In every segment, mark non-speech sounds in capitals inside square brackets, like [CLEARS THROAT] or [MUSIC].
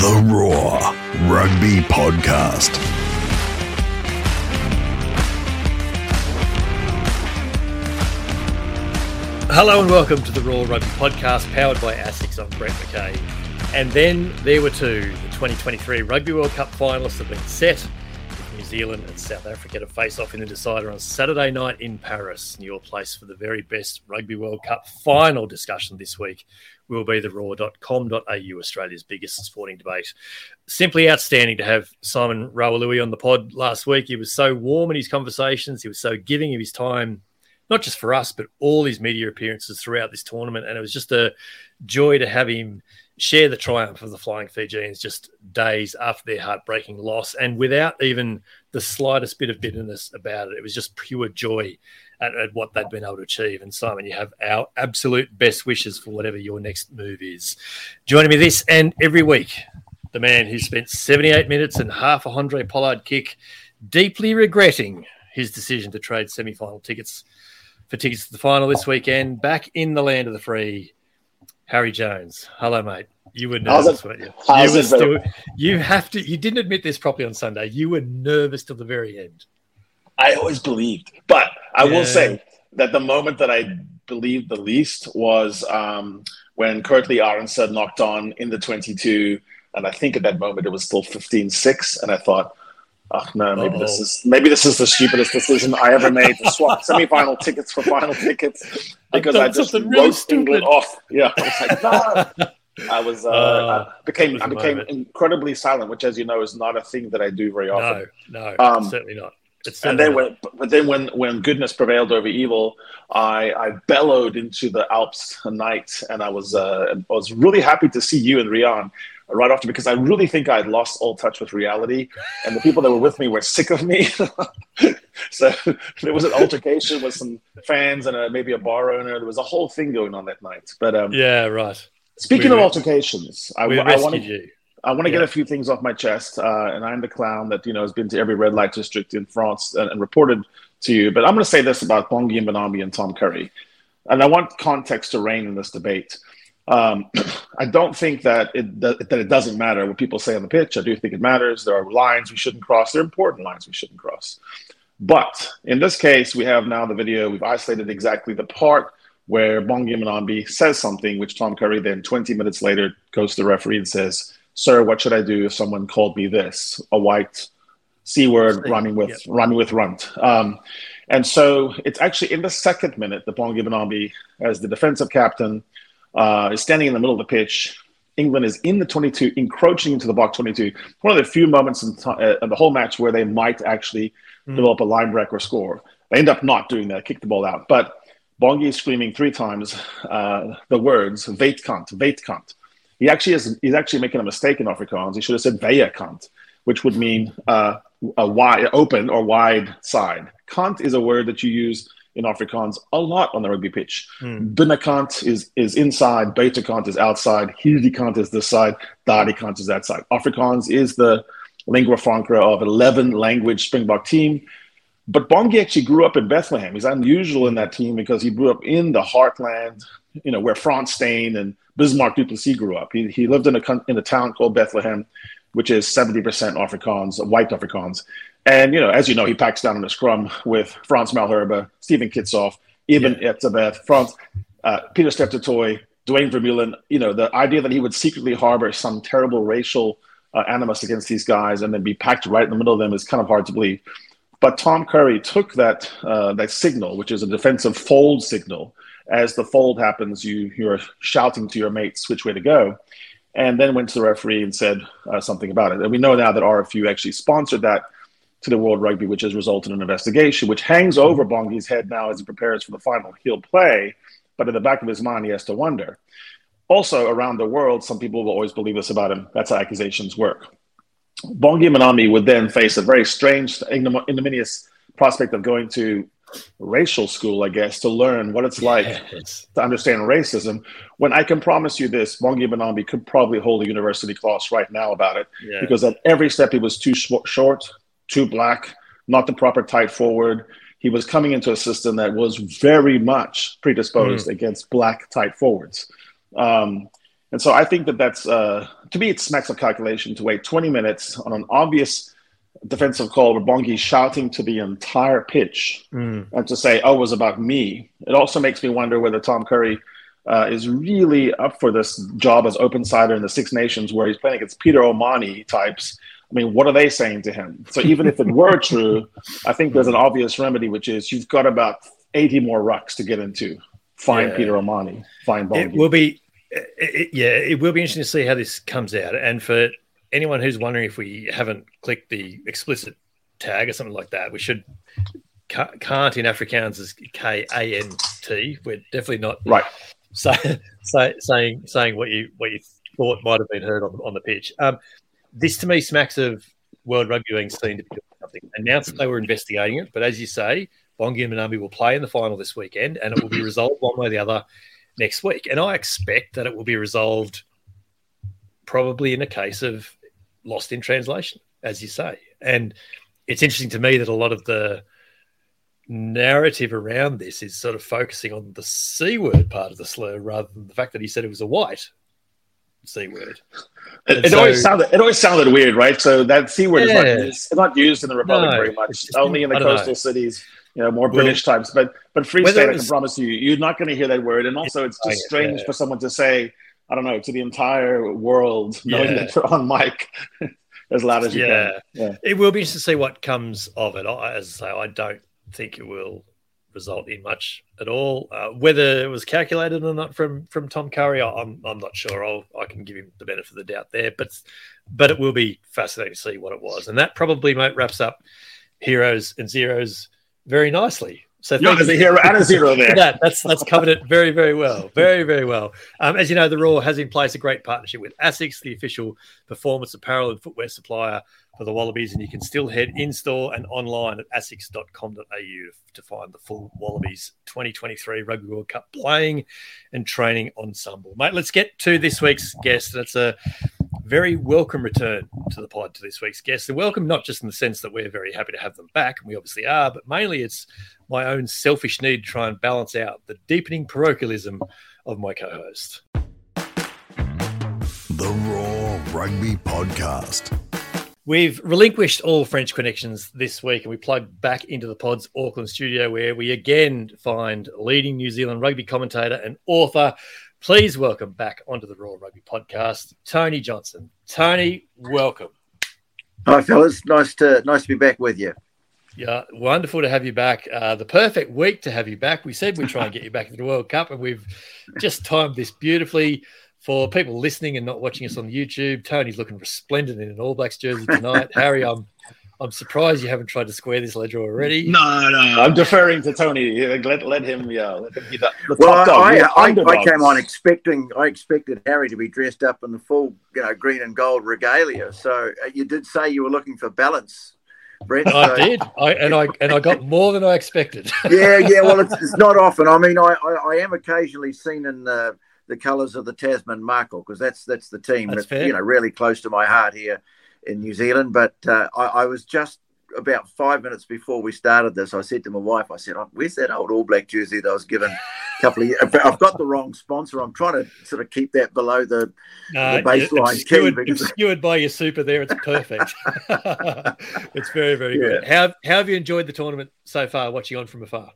The Roar Rugby Podcast. Hello and welcome to the Roar Rugby Podcast, powered by ASICS. I'm Brett McKay. And then there were two. The 2023 Rugby World Cup finalists have been set. Zealand and South Africa to face off in the decider on Saturday night in Paris. Your place for the very best Rugby World Cup final discussion this week will be the roar.com.au, Australia's biggest sporting debate. Simply outstanding to have Simon Raiwalui on the pod last week. He was so warm in his conversations, he was so giving of his time not just for us, but all his media appearances throughout this tournament. And it was just a joy to have him share the triumph of the Flying Fijians just days after their heartbreaking loss and without even the slightest bit of bitterness about it. It was just pure joy at, at what they'd been able to achieve. And Simon, you have our absolute best wishes for whatever your next move is. Joining me this and every week, the man who spent 78 minutes and half a Handré Pollard kick, deeply regretting his decision to trade semi final tickets for tickets to the final this weekend. Back in the land of the free, Harry Jones. Hello, mate. You were nervous, weren't you? You, were still, you have to. You didn't admit this properly on Sunday. You were nervous till the very end. I always believed, but I yeah. will say that the moment that I believed the least was um, when Kurt-Lee Arendse knocked on in the 22, and I think at that moment it was still 15-6, and I thought, oh no, maybe Uh-oh. this is maybe this is the stupidest decision I ever made to swap semi-final tickets for final tickets because I just really wrote stupid. England off. Yeah, I was like, no. I was uh, uh, I became I became moment. incredibly silent, which, as you know, is not a thing that I do very often. No, no, um, certainly not. and then when, but then when when goodness prevailed over evil, I I bellowed into the Alps a night, and I was uh, I was really happy to see you and Rian right after because I really think I'd lost all touch with reality, and the people that were with me were sick of me. [LAUGHS] so there was an altercation with some fans and a, maybe a bar owner. There was a whole thing going on that night. But um, yeah, right. Speaking we, of altercations, I, I want to. I want to yeah. get a few things off my chest, uh, and I'm the clown that you know has been to every red light district in France and, and reported to you. But I'm going to say this about Bongi Mbonambi and Tom Curry, and I want context to reign in this debate. Um, [CLEARS THROAT] I don't think that it that it doesn't matter what people say on the pitch. I do think it matters. There are lines we shouldn't cross. There are important lines we shouldn't cross. But in this case, we have now the video. We've isolated exactly the part where Bongi Mbonambi says something, which Tom Curry then 20 minutes later goes to the referee and says, "Sir, what should I do if someone called me this? A white c word running with yep. with runt." Um, and so it's actually in the second minute that Bongi Mbonambi, as the defensive captain, uh, is standing in the middle of the pitch. England is in the 22, encroaching into the box 22. One of the few moments in, t- uh, in the whole match where they might actually mm. develop a line break or score. They end up not doing that, kick the ball out. But Bongi is screaming three times uh, the words "Veit kant, Veit kant." He actually is he's actually making a mistake in Afrikaans. He should have said "Veya kant," which would mean uh, a wide, open or wide side. Kant is a word that you use in Afrikaans a lot on the rugby pitch. Mm. Binnenkant is is inside, Buitenkant is outside, Hierdekant is this side, Daardekant is that side. Afrikaans is the lingua franca of 11 language Springbok team. But Bongi actually grew up in Bethlehem. He's unusual in that team because he grew up in the heartland, you know, where Frans Steyn and Bismarck du Plessis grew up. He, he lived in a, in a town called Bethlehem, which is 70% Afrikaans, white Afrikaans. And, you know, as you know, he packs down in a scrum with Frans Malherbe, Steven Kitshoff, Eben yeah. Etzebeth, Frans, uh, Pieter-Steph du Toit, Duane Vermeulen. You know, the idea that he would secretly harbor some terrible racial uh, animus against these guys and then be packed right in the middle of them is kind of hard to believe. But Tom Curry took that uh, that signal, which is a defensive fold signal. As the fold happens, you you're shouting to your mates which way to go, and then went to the referee and said uh, something about it. And we know now that RFU actually sponsored that to the World Rugby, which has resulted in an investigation, which hangs mm-hmm. over Bongi's head now as he prepares for the final. He'll play, but in the back of his mind, he has to wonder. Also, around the world, some people will always believe this about him. That's how accusations work. Bongi Mbonambi would then face a very strange, ignominious prospect of going to racial school, I guess, to learn what it's like yes. to understand racism. When I can promise you this, Bongi Mbonambi could probably hold a university class right now about it because at every step he was too sh- short, too black, not the proper tight forward. He was coming into a system that was very much predisposed mm. against black tight forwards. Um, And so I think that that's, uh, to me, it smacks of calculation to wait 20 minutes on an obvious defensive call where Bongi's shouting to the entire pitch Mm. and to say, oh, it was about me. It also makes me wonder whether Tom Curry uh, is really up for this job as open sider in the Six Nations where he's playing against Peter O'Mahony types. I mean, what are they saying to him? So even if it were [LAUGHS] true, I think there's an obvious remedy, which is you've got about 80 more rucks to get into. Find Yeah. Peter O'Mahony. Find Bongi. It will be, it, it- yeah, it will be interesting to see how this comes out. And for anyone who's wondering if we haven't clicked the explicit tag or something like that, we should. ca- Can't in Afrikaans is K A N T. We're definitely not Right. [LAUGHS] say, say, saying saying what you what you thought might have been heard on, on the pitch. Um, this to me smacks of World Rugby being seen to be doing something. Announced that they were investigating it, but as you say, Bongi Mbonambi will play in the final this weekend, and it will be resolved one way or the other next week. And I expect that it will be resolved probably in a case of lost in translation, as you say. And it's interesting to me that a lot of the narrative around this is sort of focusing on the C word part of the slur rather than the fact that he said it was a white C word. It, it so- always sounded it always sounded weird, right? So that c word is not used, it's not used in the Republic No, very much. just- Only in the I don't know. coastal cities, you know, more Well, British types. But but Free whether State, it I can promise you, you're not going to hear that word. And also, it's just oh, Yeah. strange for someone to say, I don't know, to the entire world, knowing Yeah. that you're on mic [LAUGHS] as loud as you Yeah. can. Yeah. It will be interesting to see what comes of it. I, as I say, I don't think it will result in much at all. Uh, whether it was calculated or not from from Tom Curry, I'm I'm not sure. I'll, I can give him the benefit of the doubt there, but but it will be fascinating to see what it was, and that probably mate, wraps up heroes and zeros very nicely. So Yeah, thank there's you a hero and a zero [LAUGHS] there. that. That's that's covered it very very well, very very well. Um, as you know, the Roar has in place a great partnership with ASICS, the official performance apparel and footwear supplier for the Wallabies, and you can still head in store and online at asics.com.au to find the full Wallabies 2023 Rugby World Cup playing and training ensemble. Mate, let's get to this week's guest. That's a very welcome return to the pod to this week's guests. And welcome not just in the sense that we're very happy to have them back, and we obviously are, but mainly it's my own selfish need to try and balance out the deepening parochialism of my co-host. The Roar Rugby Podcast. We've relinquished all French connections this week and we plug back into the pod's Auckland studio where we again find leading New Zealand rugby commentator and author. Please welcome back onto the Roar Rugby podcast, Tony Johnson. Tony, welcome. Hi, fellas. Nice to nice to be back with you. Yeah, wonderful to have you back. Uh, the perfect week to have you back. We said we'd try and get you back into the World Cup, and we've just timed this beautifully. For people listening and not watching us on YouTube, Tony's looking resplendent in an All Blacks jersey tonight. Harry, I'm I'm surprised you haven't tried to square this ledger already. No, no, I'm deferring to Tony. Let, let him, yeah, let him be the, the Well, top dog. I, I, I, came on expecting I expected Harry to be dressed up in the full, you know, green and gold regalia. So uh, you did say you were looking for balance, Brett. I did, I, and I and I got more than I expected. [LAUGHS] yeah, yeah. Well, it's, it's not often. I mean, I, I, I am occasionally seen in the, the colours of the Tasman Mako because that's that's the team That's that's, you know really close to my heart here in New Zealand. But uh, I, I was just about five minutes before we started this. I said to my wife, I said, "Oh, "Where's that old All Black jersey that I was given a couple of years?" I've got the wrong sponsor. I'm trying to sort of keep that below the. Uh, The baseline obscured, key, because- [LAUGHS] obscured by your super there. It's perfect. [LAUGHS] it's very very good. How how have you enjoyed the tournament so far? Watching on from afar.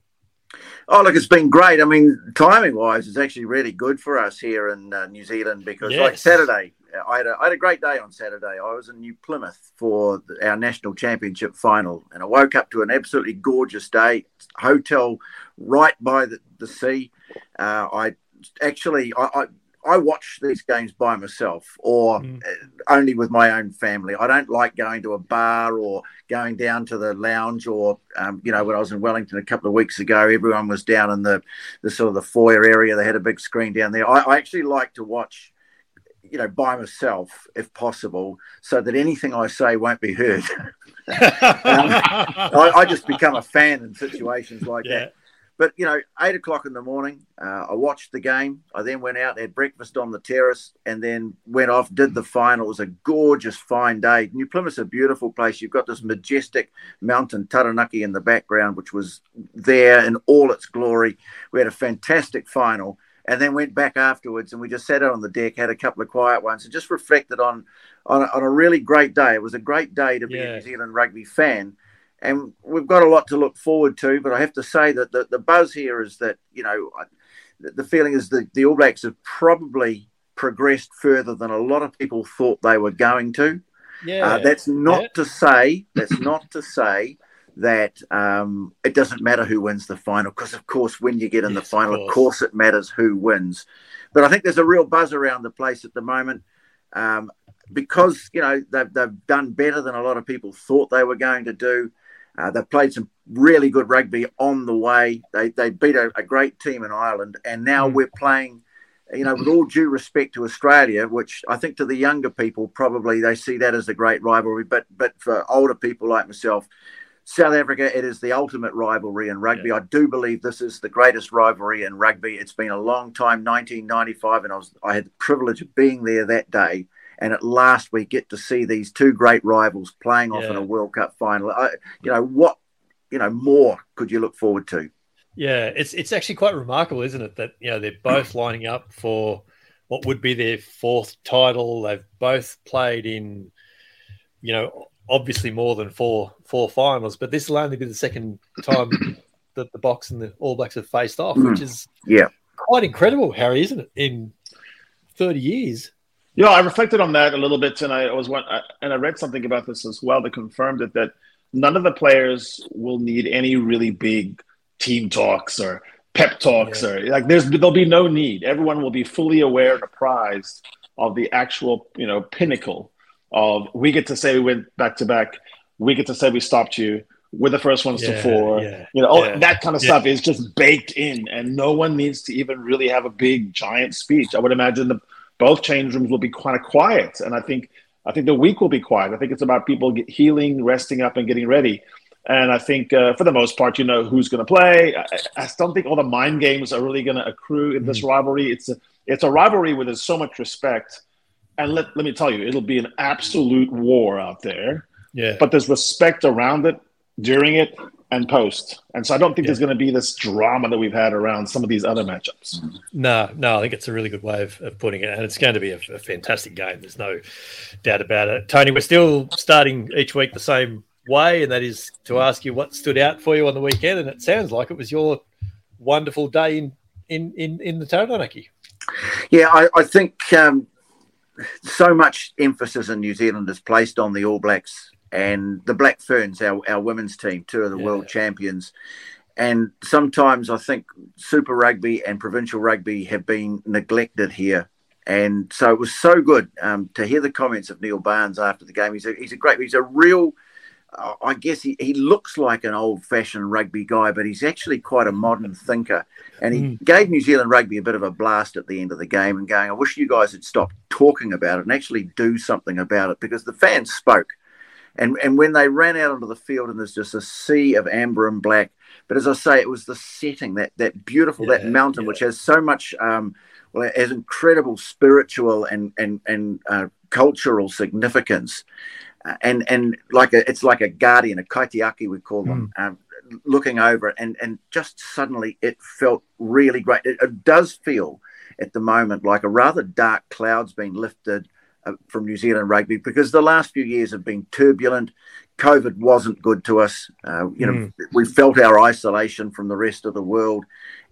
Oh, look, it's been great. I mean, timing wise, it's actually really good for us here in uh, New Zealand because, like Saturday, I had, a, I had a great day on Saturday. I was in New Plymouth for the, our national championship final, and I woke up to an absolutely gorgeous day. Hotel right by the, the sea. Uh, I actually, I, I, I watch these games by myself or Mm. only with my own family. I don't like going to a bar or going down to the lounge or um, you know when I was in Wellington a couple of weeks ago, everyone was down in the the sort of the foyer area. They had a big screen down there. I, I actually like to watch. You know, by myself, if possible, so that anything I say won't be heard. [LAUGHS] I, I just become a fan in situations like yeah. that. But you know, eight o'clock in the morning, uh, I watched the game. I then went out, had breakfast on the terrace, and then went off, did the final. It was a gorgeous, fine day. New Plymouth's a beautiful place. You've got this majestic mountain Taranaki in the background, which was there in all its glory. We had a fantastic final, and then went back afterwards, and we just sat out on the deck, had a couple of quiet ones, and just reflected on on a, on a really great day. It was a great day to be yeah. a New Zealand rugby fan, and we've got a lot to look forward to. But I have to say that the, the buzz here is that you know the feeling is that the All Blacks have probably progressed further than a lot of people thought they were going to. Yeah, uh, that's not yeah. to say that's not to say that um, it doesn't matter who wins the final because, of course, when you get in yes, the final, of course. course. it matters who wins. But I think there's a real buzz around the place at the moment um, because you know they've, they've done better than a lot of people thought they were going to do. Uh, they've played some really good rugby on the way. They they beat a, a great team in Ireland, and now mm. we're playing. You know, with all due respect to Australia, which I think to the younger people probably they see that as a great rivalry, but but for older people like myself, South Africa, it is the ultimate rivalry in rugby. Yeah. I do believe this is the greatest rivalry in rugby. It's been a long time, 1995, and I was I had the privilege of being there that day and at last we get to see these two great rivals playing off yeah. in a World Cup final. I, you mm. know what? You know more could you look forward to? Yeah, it's it's actually quite remarkable, isn't it? That you know they're both [CLEARS THROAT] lining up for what would be their fourth title. They've both played in, you know, obviously more than four four finals, but this will only be the second time [COUGHS] that the Boks and the All Blacks have faced off, which hmm. is yeah quite incredible, Harry, isn't it? In thirty years. Yeah, I reflected on that a little bit, and I was one, and I read something about this as well that confirmed it that none of the players will need any really big team talks or pep talks yeah. or like there's there'll be no need. Everyone will be fully aware and apprised of the actual you know pinnacle of we get to say we went back to back, we get to say we stopped you. We're the first ones yeah, to four. Yeah, you know, all, that kind of stuff is just baked in, and no one needs to even really have a big giant speech. I would imagine the both change rooms will be kind of quiet. And I think I think the week will be quiet. I think it's about people healing, resting up, and getting ready. And I think uh, for the most part, you know who's going to play. I, I, don't think all the mind games are really going to accrue in this mm rivalry. It's a it's a rivalry where there's so much respect. And let, let me tell you, it'll be an absolute war out there. Yeah. But there's respect around it, during it, and post. And so I don't think yeah. there's going to be this drama that we've had around some of these other matchups. No, no, I think it's a really good way of, of putting it. And it's going to be a, a, fantastic game. There's no doubt about it. Tony, we're still starting each week the same way, and that is to ask you what stood out for you on the weekend. And it sounds like it was your wonderful day in, in, in, in the Taranaki. Yeah, I, I think um, so much emphasis in New Zealand is placed on the All Blacks and the Black Ferns, our, our women's team, two of the yeah. world champions. And sometimes I think Super Rugby and provincial rugby have been neglected here. And so it was so good um, to hear the comments of Neil Barnes after the game. He's a, he's a great, he's a real, uh, I guess he, he looks like an old fashioned rugby guy, but he's actually quite a modern thinker. And he mm. gave New Zealand rugby a bit of a blast at the end of the game and going, I wish you guys had stopped talking about it and actually do something about it because the fans spoke. And and when they ran out onto the field and there's just a sea of amber and black, but as I say, it was the setting that that beautiful yeah, that mountain yeah. which has so much um, well, it has incredible spiritual and and and uh, cultural significance, uh, and and like a, it's like a guardian, a kaitiaki we call them. Mm. Um, looking over it and and just suddenly it felt really great it, it does feel at the moment like a rather dark cloud's been lifted uh, from New Zealand rugby because the last few years have been turbulent. COVID wasn't good to us. Uh, you know, mm. we felt our isolation from the rest of the world,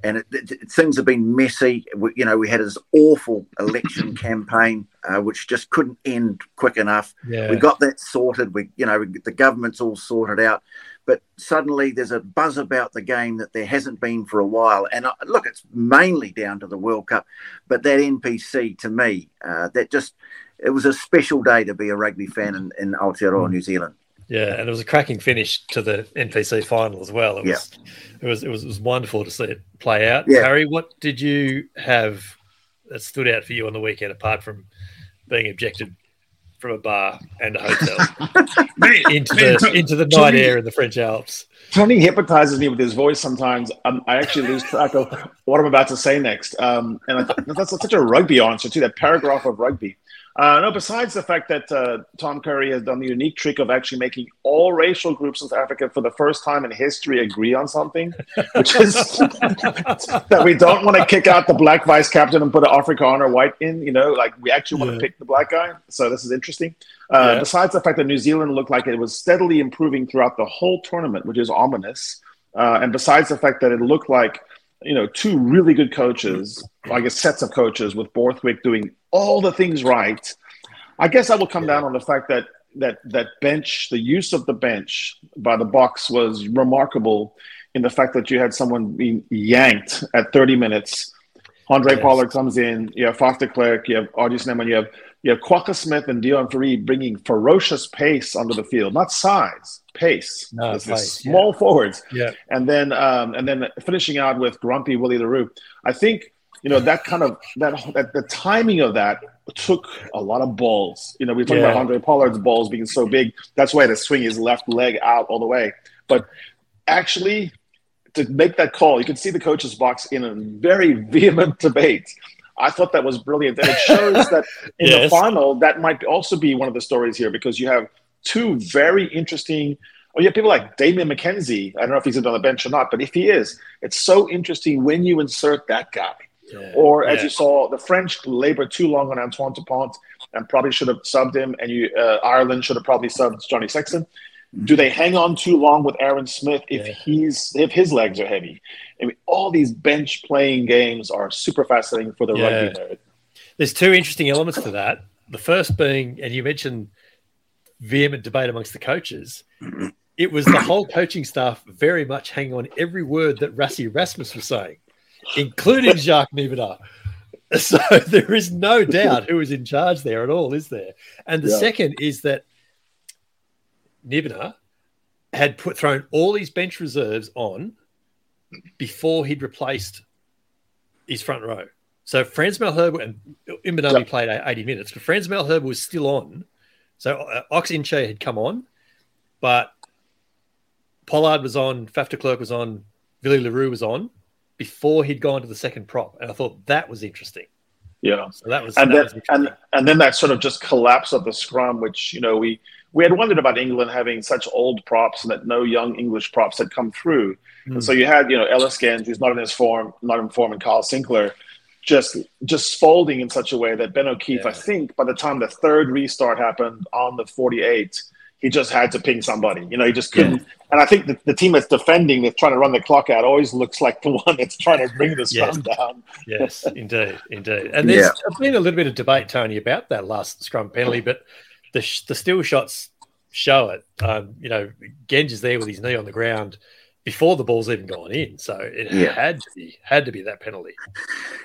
and it, it, it, things have been messy. We, you know, we had this awful election [CLEARS THROAT] campaign, uh, which just couldn't end quick enough. Yeah. We got that sorted. We, you know, we, the government's all sorted out, but suddenly there's a buzz about the game that there hasn't been for a while. And uh, look, it's mainly down to the World Cup, but that NPC to me, uh, that just it was a special day to be a rugby fan in, in Aotearoa, New Zealand. Yeah, and it was a cracking finish to the NPC final as well. It was, yeah. it was, it was, it was wonderful to see it play out. Yeah. Harry, what did you have that stood out for you on the weekend apart from being ejected from a bar and a hotel [LAUGHS] into the into the night air in the French Alps? Tony hypnotizes me with his voice sometimes. Um, I actually lose track of what I'm about to say next. Um, and I, that's such a rugby answer too. That paragraph of rugby Uh, no, besides the fact that uh, Tom Curry has done the unique trick of actually making all racial groups in South Africa for the first time in history agree on something, which is [LAUGHS] that we don't want to kick out the black vice captain and put an Afrikaner or white in. You know, like we actually want Yeah. to pick the black guy. So this is interesting. Uh, Yeah. Besides the fact that New Zealand looked like it was steadily improving throughout the whole tournament, which is ominous, uh, and besides the fact that it looked like you know two really good coaches, I guess sets of coaches with Borthwick doing all the things right. I guess I will come down on the fact that that that bench, the use of the bench by the Boks was remarkable in the fact that you had someone being yanked at 30 minutes. Andre Yes. Pollard comes in, you have Faf de Klerk, you have RG Snyman, you have you have Kwagga Smith and Deon Fourie bringing ferocious pace onto the field, not size, pace. No, This pace, yeah. small forwards Yeah. and then um, and then finishing out with Grumpy Willie le Roux. I think you know that kind of that, that the timing of that took a lot of balls. You know, we talking Yeah. about Andre Pollard's balls being so big. That's why to swing his left leg out all the way. But actually, to make that call, you can see the coach's box in a very vehement debate. I thought that was brilliant, and it shows [LAUGHS] that in the final that might also be one of the stories here because you have two very interesting. Oh, yeah, people like Damian McKenzie. I don't know if he's on the bench or not, but if he is, it's so interesting when you insert that guy. Yeah. Or as Yeah. you saw, the French labored too long on Antoine Dupont and probably should have subbed him, and you uh, Ireland should have probably subbed Johnny Sexton. Do they hang on too long with Aaron Smith if Yeah. he's if his legs are heavy? I mean, all these bench playing games are super fascinating for the rugby nerd. There's two interesting elements to that. The first being, and you mentioned vehement debate amongst the coaches. [CLEARS THROAT] It was the whole coaching staff very much hanging on every word that Rassie Erasmus was saying, including Jacques Nienaber. [LAUGHS] So there is no doubt who was in charge there at all, is there? And the Yeah. second is that Nibida had put thrown all his bench reserves on before he'd replaced his front row. So Frans Malherbe and Mbonambi Yeah. played 80 minutes, but Frans Malherbe was still on. So uh, Ox Nché had come on, but Pollard was on, Faf de Klerk was on, Billy le Roux was on before he'd gone to the second prop. And I thought that was interesting. Yeah. So that was, and that then was and and then that sort of just collapse of the scrum, which you know we we had wondered about England having such old props and that no young English props had come through. Hmm. And so you had you know Ellis Genge, who's not in his form, not in form, and Kyle Sinckler, just just folding in such a way that Ben O'Keeffe, Yeah. I think, by the time the third restart happened on the 48, he just had to ping somebody. You know, he just couldn't. And I think the, the team that's defending, that's trying to run the clock out, always looks like the [LAUGHS] one that's trying to bring the scrum down. Yes, [LAUGHS] indeed, indeed. And there's been a little bit of debate, Tony, about that last scrum penalty, but the sh- the still shots show it. Um, you know, Genge is there with his knee on the ground before the ball's even gone in, so it Yeah. had to be had to be that penalty.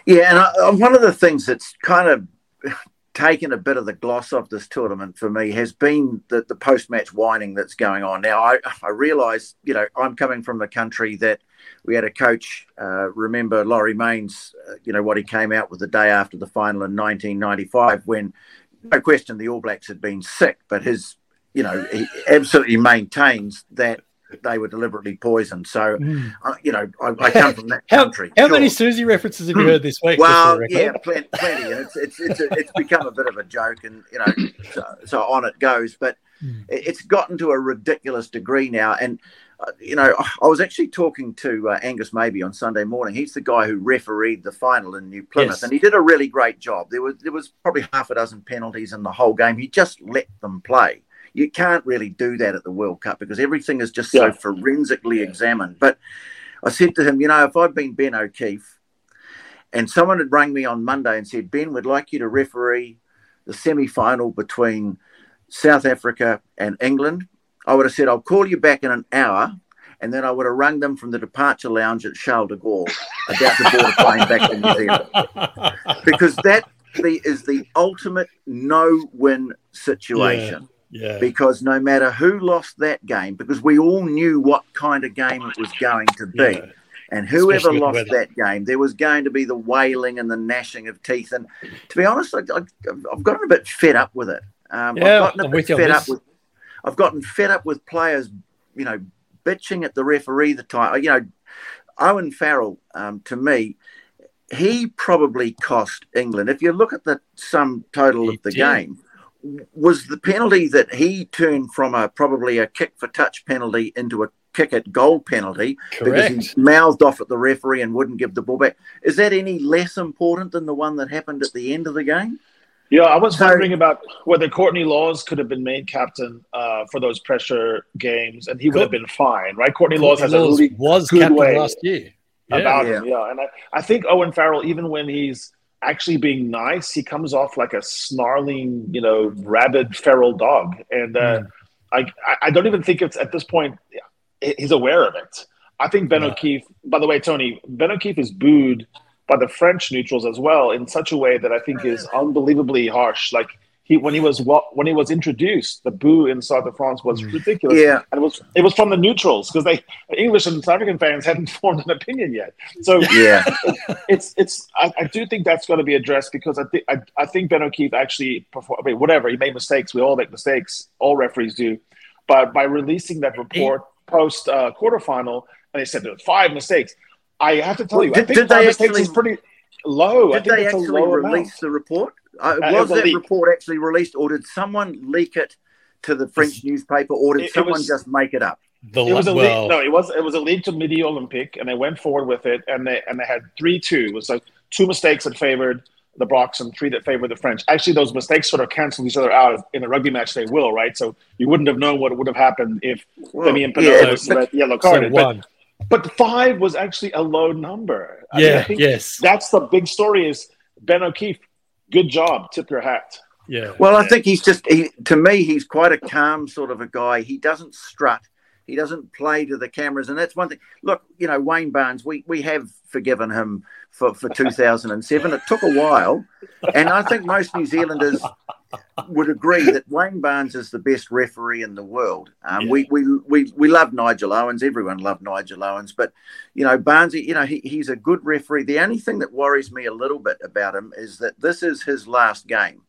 Yeah, and I, uh, one of the things that's kind of taken a bit of the gloss off this tournament for me has been the, the post-match whining that's going on. Now, I, [LAUGHS] I realise, you know, I'm coming from a country that we had a coach, uh, remember Laurie Mains, uh, you know, what he came out with the day after the final in 1995 when, no question, the All Blacks had been sick, but his, you know, he absolutely maintains that they were deliberately poisoned. So, uh, you know, I, I come from that [LAUGHS] How, country. how Sure. many Susie references have you heard this week? Well, just for the yeah, plenty. plenty. It's it's it's, a, it's become a bit of a joke, and you know, [COUGHS] so, so on it goes. But Hmm. it- it's gotten to a ridiculous degree now. And uh, you know, I was actually talking to uh, Angus Mabey on Sunday morning. He's the guy who refereed the final in New Plymouth, Yes. and he did a really great job. There was there was probably half a dozen penalties in the whole game. He just let them play. You can't really do that at the World Cup because everything is just Yeah. so forensically examined. But I said to him, you know, if I'd been Ben O'Keeffe and someone had rang me on Monday and said, Ben, we'd like you to referee the semi final between South Africa and England, I would have said, I'll call you back in an hour. And then I would have rung them from the departure lounge at Charles de Gaulle about the board plane back to New Zealand. [LAUGHS] Because that is the, the ultimate no win situation yeah, because no matter who lost that game, because we all knew what kind of game it was going to be, yeah. and whoever Especially with the lost that game, there was going to be the wailing and the gnashing of teeth. And to be honest, I, I've gotten a bit fed up with it. Um, Yeah, I've gotten a bit fed up with. I've gotten fed up with players, you know, bitching at the referee the time. You know, Owen Farrell, um, to me, he probably cost England. If you look at the sum total He of the did. game, was the penalty that he turned from a probably a kick for touch penalty into a kick at goal penalty because he mouthed off at the referee and wouldn't give the ball back. Is that any less important than the one that happened at the end of the game? Yeah, I was So- wondering about whether Courtney Lawes could have been made captain uh, for those pressure games, and he would have been fine, right? Courtney Lawes has a really was good captain way last year. Yeah. about Yeah. him, yeah. And I, I think Owen Farrell, even when he's actually being nice, he comes off like a snarling, you know, rabid feral dog, and uh, Mm. I, I- I don't even think it's at this point he- he's aware of it. I think Ben No. O'Keeffe. By the way, Tony, Ben O'Keeffe is booed by the French neutrals as well in such a way that I think is unbelievably harsh. Like he when he was when he was introduced, the boo in South of France was ridiculous. Yeah. and it was it was from the neutrals because they English and South African fans hadn't [LAUGHS] formed an opinion yet. So Yeah, [LAUGHS] it's it's I, I do think that's going to be addressed because I think I, I think Ben O'Keeffe actually perform, I mean, whatever he made mistakes. We all make mistakes. All referees do, but by releasing that report post uh, quarterfinal, and they said there were five mistakes. I have to tell Well, you, I did- think five they mistakes actually- is pretty low. I did think they it's a actually low release amount. the report? Uh, was was that leak. report actually released, or did someone leak it to the French newspaper, or did It- it someone was- just make it up? The It was a well, league. No, it was it was a league to Midi Olympique, and they went forward with it, and they and they had three two. It was like two mistakes that favored the Brocs and three that favored the French. Actually, those mistakes sort of canceled each other out in a rugby match. They will, right? So you wouldn't have known what would have happened if Well, Demi and yeah, Pinot but- red- yellow so. But, but five was actually a low number. I mean, I Yeah, think yes. that's the big story. Is Ben O'Keeffe? Good job. Tip your hat. Yeah. Well, I think he's just he, to me he's quite a calm sort of a guy. He doesn't strut. He doesn't play to the cameras, and that's one thing. Look, you know Wayne Barnes. We we have forgiven him for for 2007. It took a while, and I think most New Zealanders would agree that Wayne Barnes is the best referee in the world. Um, Yeah. we, we we we love Nigel Owens. Everyone loved Nigel Owens, but you know Barnes, you know he, he's a good referee. The only thing that worries me a little bit about him is that this is his last game.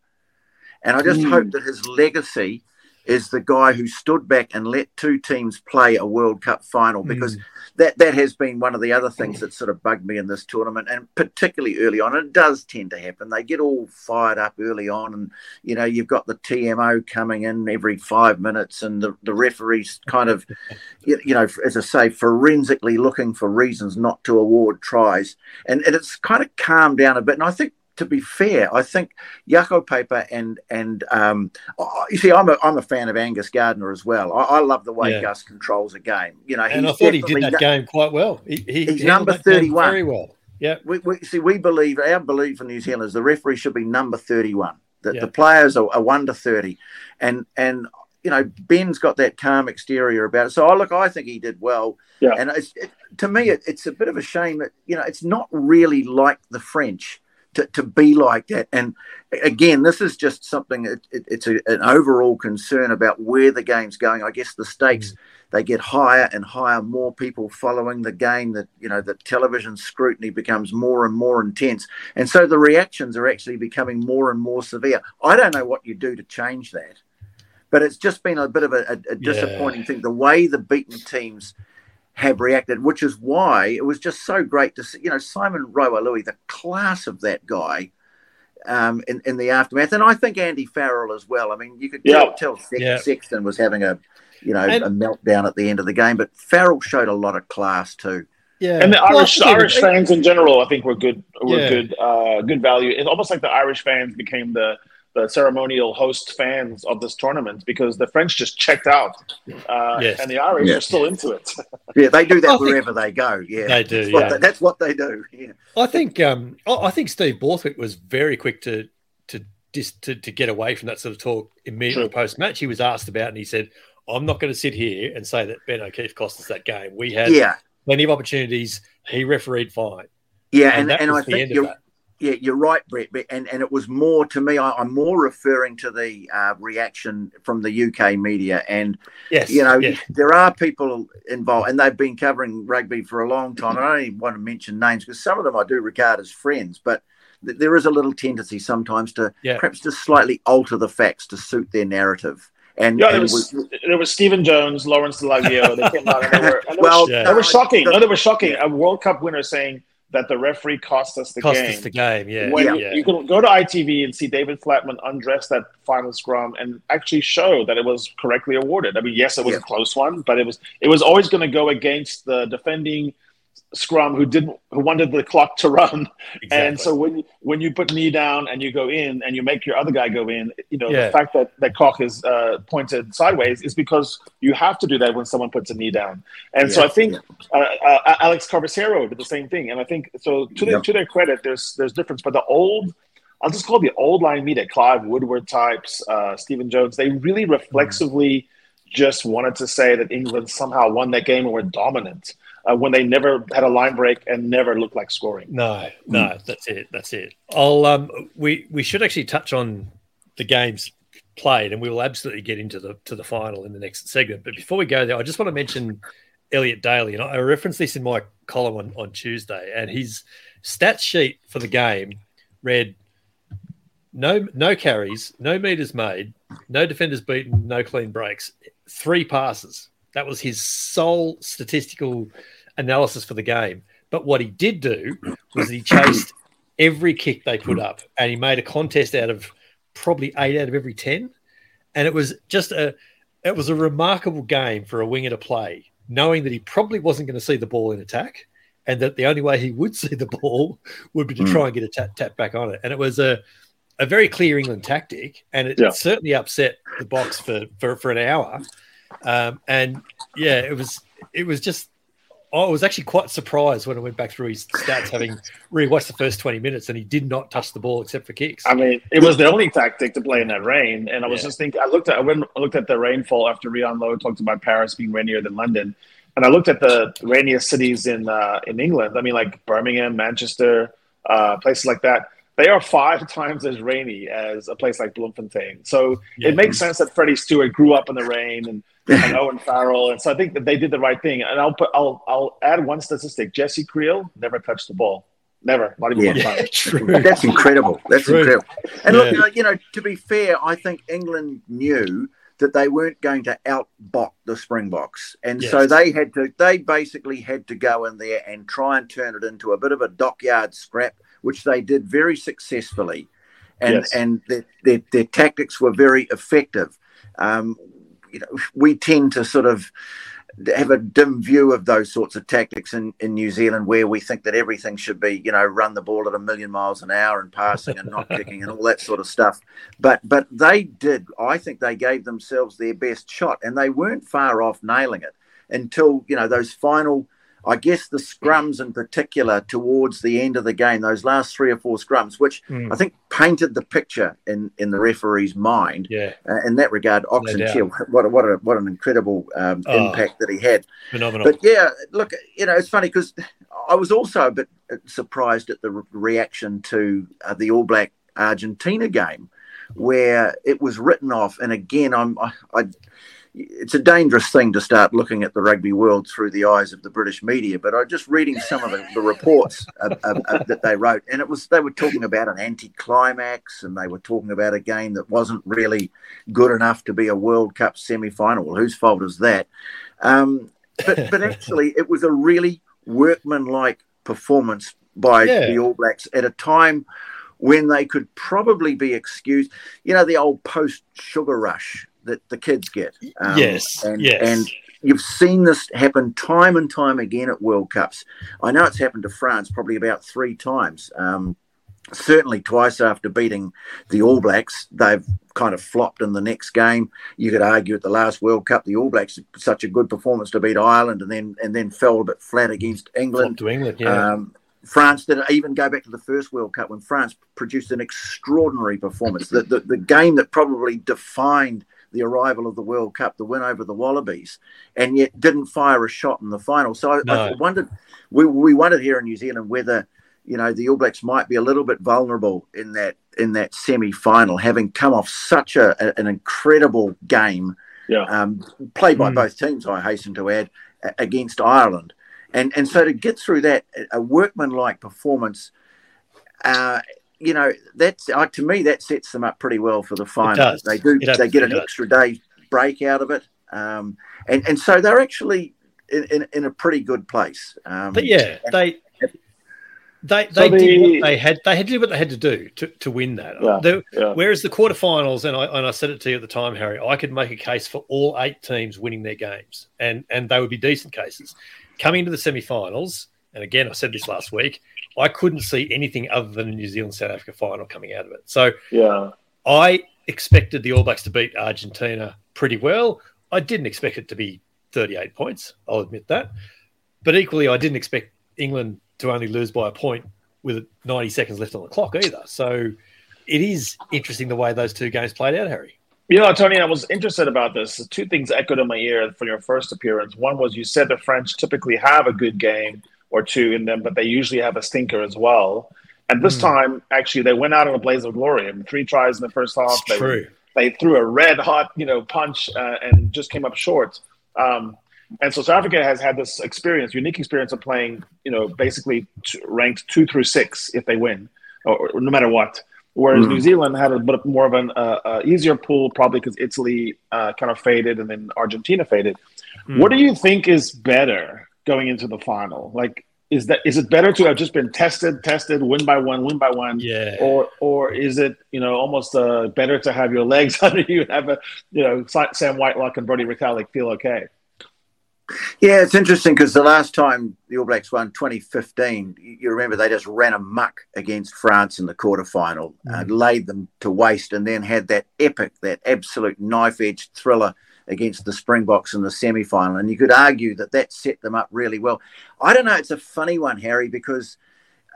And I just Mm. hope that his legacy is the guy who stood back and let two teams play a World Cup final because that, that has been one of the other things that sort of bugged me in this tournament and particularly early on. It does tend to happen. They get all fired up early on and, you know, you've got the TMO coming in every five minutes and the, the referees kind of, [LAUGHS] you, know, as I say, forensically looking for reasons not to award tries. And, and it's kind of calmed down a bit. And I think to be fair, I think Jaco Peyper and and um, oh, you see, I'm a I'm a fan of Angus Gardner as well. I, I love the way Yeah. Gus controls a game. You know, and I thought he did that no- game quite well. He, he He's number 31. very well. Yeah. We, we see. We believe our belief in New Zealand is the referee should be number thirty-one. That Yeah. the players are, are one to thirty, and and you know Ben's got that calm exterior about it. So I look, I think he did well. Yeah. And it's, it, to me, it, it's a bit of a shame that you know it's not really like the French to, to be like that. And again, this is just something. It, it, it's a, an overall concern about where the game's going. I guess the stakes mm. they get higher and higher. More people following the game. That you know, the television scrutiny becomes more and more intense, and so the reactions are actually becoming more and more severe. I don't know what you do to change that, but it's just been a bit of a, a, a disappointing thing. The way the beaten teams have reacted, which is why it was just so great to see. You know, Simon Raiwalui, the class of that guy. Um, in, in the aftermath, and I think Andy Farrell as well. I mean, you could tell, Yeah. tell Sex- Yeah. Sexton was having a, you know, And- a meltdown at the end of the game, but Farrell showed a lot of class too. Yeah. And the Well, Irish, think Irish fans in general, I think were good, were Yeah. good, uh, good value. It's almost like the Irish fans became the the ceremonial host fans of this tournament because the French just checked out, uh, Yes. and the Irish Yeah. are still into it. [LAUGHS] Yeah, they do that think- wherever they go. Yeah, They do, That's what, yeah. they, that's what they do. Yeah, I think um, I I think Steve Borthwick was very quick to to dis, to, to get away from that sort of talk immediately True. post match. He was asked about, it and he said, "I'm not going to sit here and say that Ben O'Keeffe cost us that game. We had yeah, plenty of opportunities. He refereed fine, yeah, and, and, that and, was I the think end of you're, that. Yeah, you're right, Brett. but- And and it was more to me. I, I'm more referring to the uh, reaction from the UK media, and Yes, you know, yeah. there are people involved, and they've been covering rugby for a long time. I don't even want to mention names because some of them I do regard as friends, but th- there is a little tendency sometimes to Yeah. perhaps just slightly alter the facts to suit their narrative. And, Yeah, there and was there was Stephen Jones, Lawrence Dallaglio. They came out and they were, and they [LAUGHS] Well, were, Yeah. they were shocking. no, they were shocking. A World Cup winner saying that the referee cost us the Cost game. us the game. Yeah. when yeah. you, you can go to ITV and see David Flatman undress that final scrum and actually show that it was correctly awarded. I mean, yes, it was Yeah. a close one, but it was it was always going to go against the defending scrum who didn't who wanted the clock to run. exactly. And so when when you put knee down and you go in and you make your other guy go in, you know Yeah. the fact that that cock is uh, pointed sideways is because you have to do that when someone puts a knee down. And so I think uh, uh, Alex Corbisiero did the same thing. And I think so to their to their credit, there's there's difference. But the old I'll just call the old line media, Clive Woodward types, uh, Stephen Jones, they really reflexively just wanted to say that England somehow won that game and were dominant uh, when they never had a line break and never looked like scoring. No, no, that's it. That's it. I'll um we we should actually touch on the games played and we will absolutely get into the to the final in the next segment. But before we go there, I just want to mention Elliot Daly. And I referenced this in my column on, on Tuesday, and his stats sheet for the game read no no carries, no meters made, no defenders beaten, no clean breaks, three passes. That was his sole statistical analysis for the game. But what he did do was he chased every kick they put up, and he made a contest out of probably eight out of every ten. And it was just a it was a remarkable game for a winger to play, knowing that he probably wasn't going to see the ball in attack, and that the only way he would [LAUGHS] see the ball would be to Mm. try and get a tap, tap back on it. And it was a a very clear England tactic, and it Yeah. certainly upset the Boks for for, for an hour. Um, and yeah, it was it was just I was actually quite surprised when I went back through his stats, having rewatched the first twenty minutes, and he did not touch the ball except for kicks. I mean, it was the only tactic to play in that rain. And I was Yeah. just thinking, I looked at, I went, I looked at the rainfall after Rian Lowe talked about Paris being rainier than London, and I looked at the rainiest cities in uh, in England. I mean, like Birmingham, Manchester, uh, places like that. They are five [LAUGHS] times as rainy as a place like Bloemfontein. So Yeah. it makes sense that Freddie Steward grew up in the rain and, and Owen [LAUGHS] Farrell. And so I think that they did the right thing. And I'll put, I'll, I'll add one statistic. Jesse Kriel never touched the ball. Never. Not even Yeah. one time. [LAUGHS] True. That's incredible. That's True. incredible. And Yeah. look, you know, to be fair, I think England knew that they weren't going to outbot the Springboks, and so they had to. They basically had to go in there and try and turn it into a bit of a dockyard scrap, which they did very successfully, and Yes. and their, their, their tactics were very effective. Um, you know, we tend to sort of have a dim view of those sorts of tactics in, in New Zealand where we think that everything should be, you know, run the ball at a million miles an hour and passing and not kicking and all that sort of stuff. But but they did, I think they gave themselves their best shot and they weren't far off nailing it until, you know, those final I guess the scrums in particular towards the end of the game, those last three or four scrums, which Mm. I think painted the picture in, in the referee's mind. Yeah, Uh, in that regard, Oxen. Chill, what what a, what an incredible um, Oh. impact that he had. phenomenal. But yeah, look, you know, it's funny because I was also a bit uh, surprised at the re- reaction to uh, the All Black Argentina game, where it was written off. And again, I'm, I, I, it's a dangerous thing to start looking at the rugby world through the eyes of the British media. But I just reading some of the, the reports uh, uh, uh, that they wrote, and it was they were talking about an anti-climax, and they were talking about a game that wasn't really good enough to be a World Cup semi-final. Well, whose fault is that? Um, but but actually, it was a really workmanlike performance by Yeah. the All Blacks at a time when they could probably be excused. You know, the old post sugar rush that the kids get. Um, yes, and, yes. and you've seen this happen time and time again at World Cups. I know it's happened to France probably about three times. Um, certainly twice after beating the All Blacks, they've kind of flopped in the next game. You could argue at the last World Cup, the All Blacks such a good performance to beat Ireland, and then and then fell a bit flat against Flop England. to England. Yeah, Um, France did even go back to the first World Cup when France produced an extraordinary performance. the, the, the game that probably defined the arrival of the World Cup, the win over the Wallabies, and yet didn't fire a shot in the final. So I, I wondered, we, we wondered here in New Zealand whether you know the All Blacks might be a little bit vulnerable in that in that semi final, having come off such a, a- an incredible game Yeah. um, played by Mm. both teams, I hasten to add, against Ireland. And, and so to get through that, a workmanlike performance, uh, you know, that's uh, to me that sets them up pretty well for the final. does. They do. It they get an does. extra day break out of it, um, and and so they're actually in, in, in a pretty good place. Um, but yeah, they They they so did what they had they had to do what they had to do to, to win that. Yeah, the, yeah. Whereas the quarterfinals, and I and I said it to you at the time, Harry, I could make a case for all eight teams winning their games, and and they would be decent cases. Coming to the semi-finals, and again I said this last week, I couldn't see anything other than a New Zealand South Africa final coming out of it. So yeah, I expected the All Blacks to beat Argentina pretty well. I didn't expect it to be 38 points. I'll admit that, but equally, I didn't expect England to only lose by a point with 90 seconds left on the clock either. So it is interesting the way those two games played out, Harry. You know, Tony, I was interested about this. Two things echoed in my ear from your first appearance. One was you said the French typically have a good game or two in them, but they usually have a stinker as well. And this mm. time, actually, they went out in a blaze of glory. I mean, three tries in the first half. They, true. They threw a red hot, you know, punch uh, and just came up short. Um, and so South Africa has had this experience, unique experience of playing, you know, basically ranked two through six if they win, or, or no matter what. Whereas mm-hmm. New Zealand had a bit more of an uh, uh, easier pool, probably because Italy uh, kind of faded and then Argentina faded. Mm. What do you think is better going into the final? Like, is that is it better to have just been tested, tested, win by one, win by one, yeah, or or is it you know almost uh, better to have your legs [LAUGHS] under you and have a you know Sam Whitelock and Brodie Retallick feel okay? Yeah, it's interesting because the last time the All Blacks won 2015, you remember they just ran amuck against France in the quarterfinal, uh, mm. uh, laid them to waste, and then had that epic, that absolute knife edge thriller against the Springboks in the semi final. And you could argue that that set them up really well. I don't know, it's a funny one, Harry, because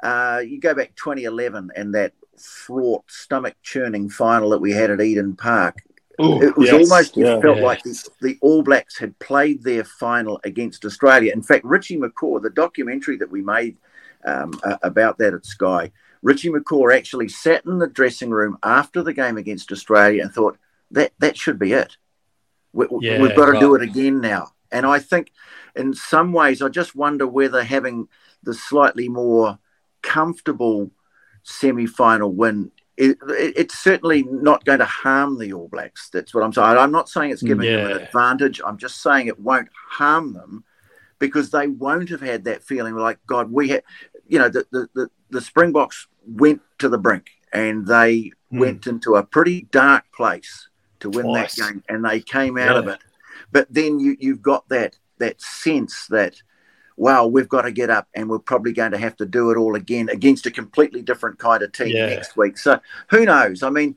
uh, you go back 2011 and that fraught, stomach churning final that we had at Eden Park Ooh, it was yes, almost yeah, it felt yeah. like the, the, All Blacks had played their final against Australia. In fact, Richie McCaw, the documentary that we made um, uh, about that at Sky, Richie McCaw actually sat in the dressing room after the game against Australia and thought that that should be it. We, have got to right. do it again now. And I think, in some ways, I just wonder whether having the slightly more comfortable semi-final win it, it's certainly not going to harm the All Blacks. That's what I'm saying. I'm not saying it's giving yeah. them an advantage. I'm just saying it won't harm them because they won't have had that feeling like, God, we had, you know, the, the, the, the Springboks went to the brink and they mm. went into a pretty dark place to win Twice. that game and they came out yeah. of it. But then you, you've got that that sense that – wow, we've got to get up and we're probably going to have to do it all again against a completely different kind of team yeah. next week. So who knows? I mean,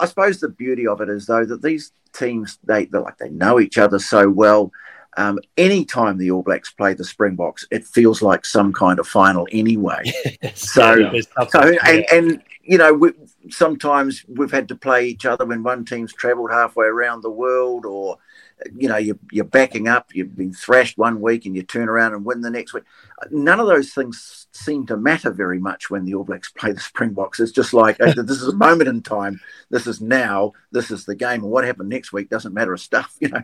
I suppose the beauty of it is though that these teams they they like they know each other so well. Um, anytime the All Blacks play the Springboks, it feels like some kind of final anyway. [LAUGHS] so, yeah, so and, and you know, we, sometimes we've had to play each other when one team's travelled halfway around the world, or you know, you're, you're backing up, you've been thrashed one week and you turn around and win the next week. None of those things seem to matter very much when the All Blacks play the Springboks. It's just like, [LAUGHS] this is a moment in time. This is now. This is the game. And what happened next week doesn't matter a stuff, you know.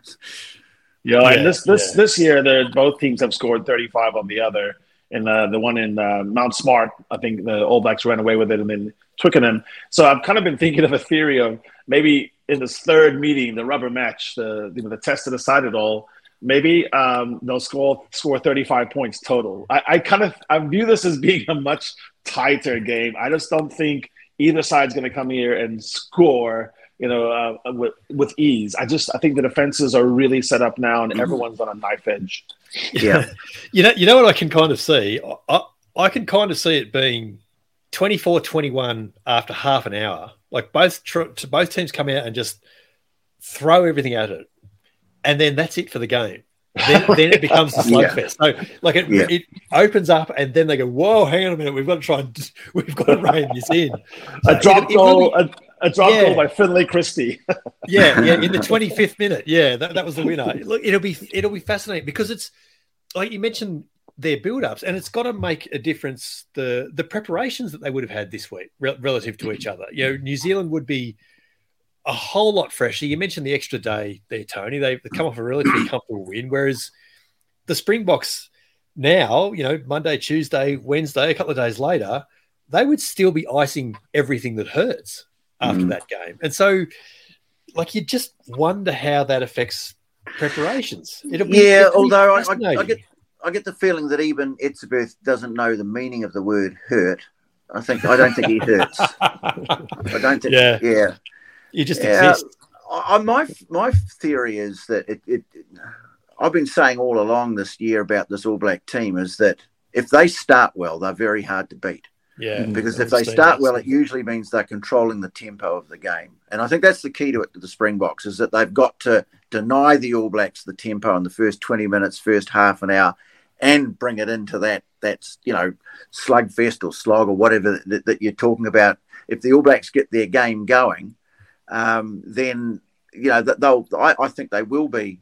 Yeah, yeah and this this yeah. this year, the both teams have scored 35 on the other. And uh, the one in uh, Mount Smart, I think the All Blacks ran away with it, and then Twickenham. So I've kind of been thinking of a theory of maybe in this third meeting, the rubber match, the you know, the test to decide it all, maybe um, they'll score score 35 points total. I, I kind of I view this as being a much tighter game. I just don't think either side's going to come here and score, you know, uh, with with ease. I just I think the defenses are really set up now, and mm-hmm. everyone's on a knife edge. [LAUGHS] Yeah, you know, you know what I can kind of see. I, I can kind of see it being 24-21 after half an hour like both tr- both teams come out and just throw everything at it, and then that's it for the game. Then, [LAUGHS] then it becomes a slugfest. yeah. So like it, yeah. it opens up, and then they go, "Whoa, hang on a minute, we've got to try and [LAUGHS] we've got to rein this in." So a drop it, goal, it really, a, a, drop yeah. goal by Finlay Christie. [LAUGHS] yeah, yeah, in the twenty fifth minute. Yeah, that, that was the winner. Look, it'll be it'll be fascinating because it's like you mentioned their build-ups and it's got to make a difference the the preparations that they would have had this week re- relative to each other you know new zealand would be a whole lot fresher you mentioned the extra day there tony they've come off a relatively comfortable [CLEARS THROAT] win whereas the springboks now you know monday tuesday wednesday a couple of days later they would still be icing everything that hurts after mm. that game and so like you just wonder how that affects preparations It'll be, yeah although I, I, I, get I get the feeling that even Etzebeth doesn't know the meaning of the word hurt. I think I don't think he hurts. [LAUGHS] I don't think. Yeah. yeah. You just Yeah, exist. I, I- my my theory is that it, it. I've been saying all along this year about this All Black team is that if they start well, they're very hard to beat. Yeah. Mm-hmm. Because if they start well, it usually means they're controlling the tempo of the game. And I think that's the key to it to the Springboks is that they've got to deny the All Blacks the tempo in the first 20 minutes, first half an hour, and bring it into that that's you know slugfest or slog or whatever that, that you're talking about. If the All Blacks get their game going, um, then you know they'll. I, I think they will be.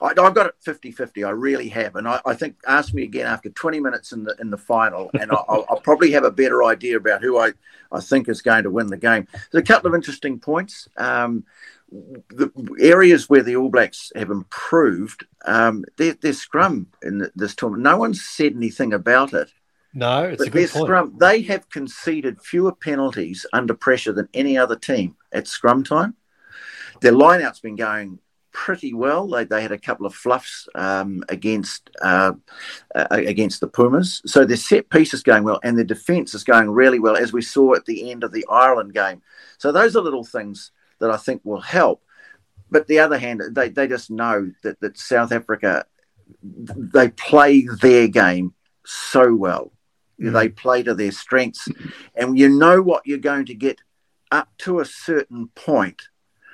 I, I've got it 50-50. I really have, and I, I think ask me again after 20 minutes in the in the final, and I, I'll, I'll probably have a better idea about who I, I think is going to win the game. There's a couple of interesting points. Um, the areas where the All Blacks have improved, um, their, their scrum in this tournament. No one's said anything about it. No, it's a But their good point. scrum, they have conceded fewer penalties under pressure than any other team at scrum time. Their lineout's been going pretty well. They, they had a couple of fluffs um, against uh, uh, against the Pumas, so their set piece is going well, and their defence is going really well, as we saw at the end of the Ireland game. So those are little things that I think will help. But the other hand, they, they just know that, that South Africa they play their game so well. They play to their strengths, and you know what you're going to get up to a certain point.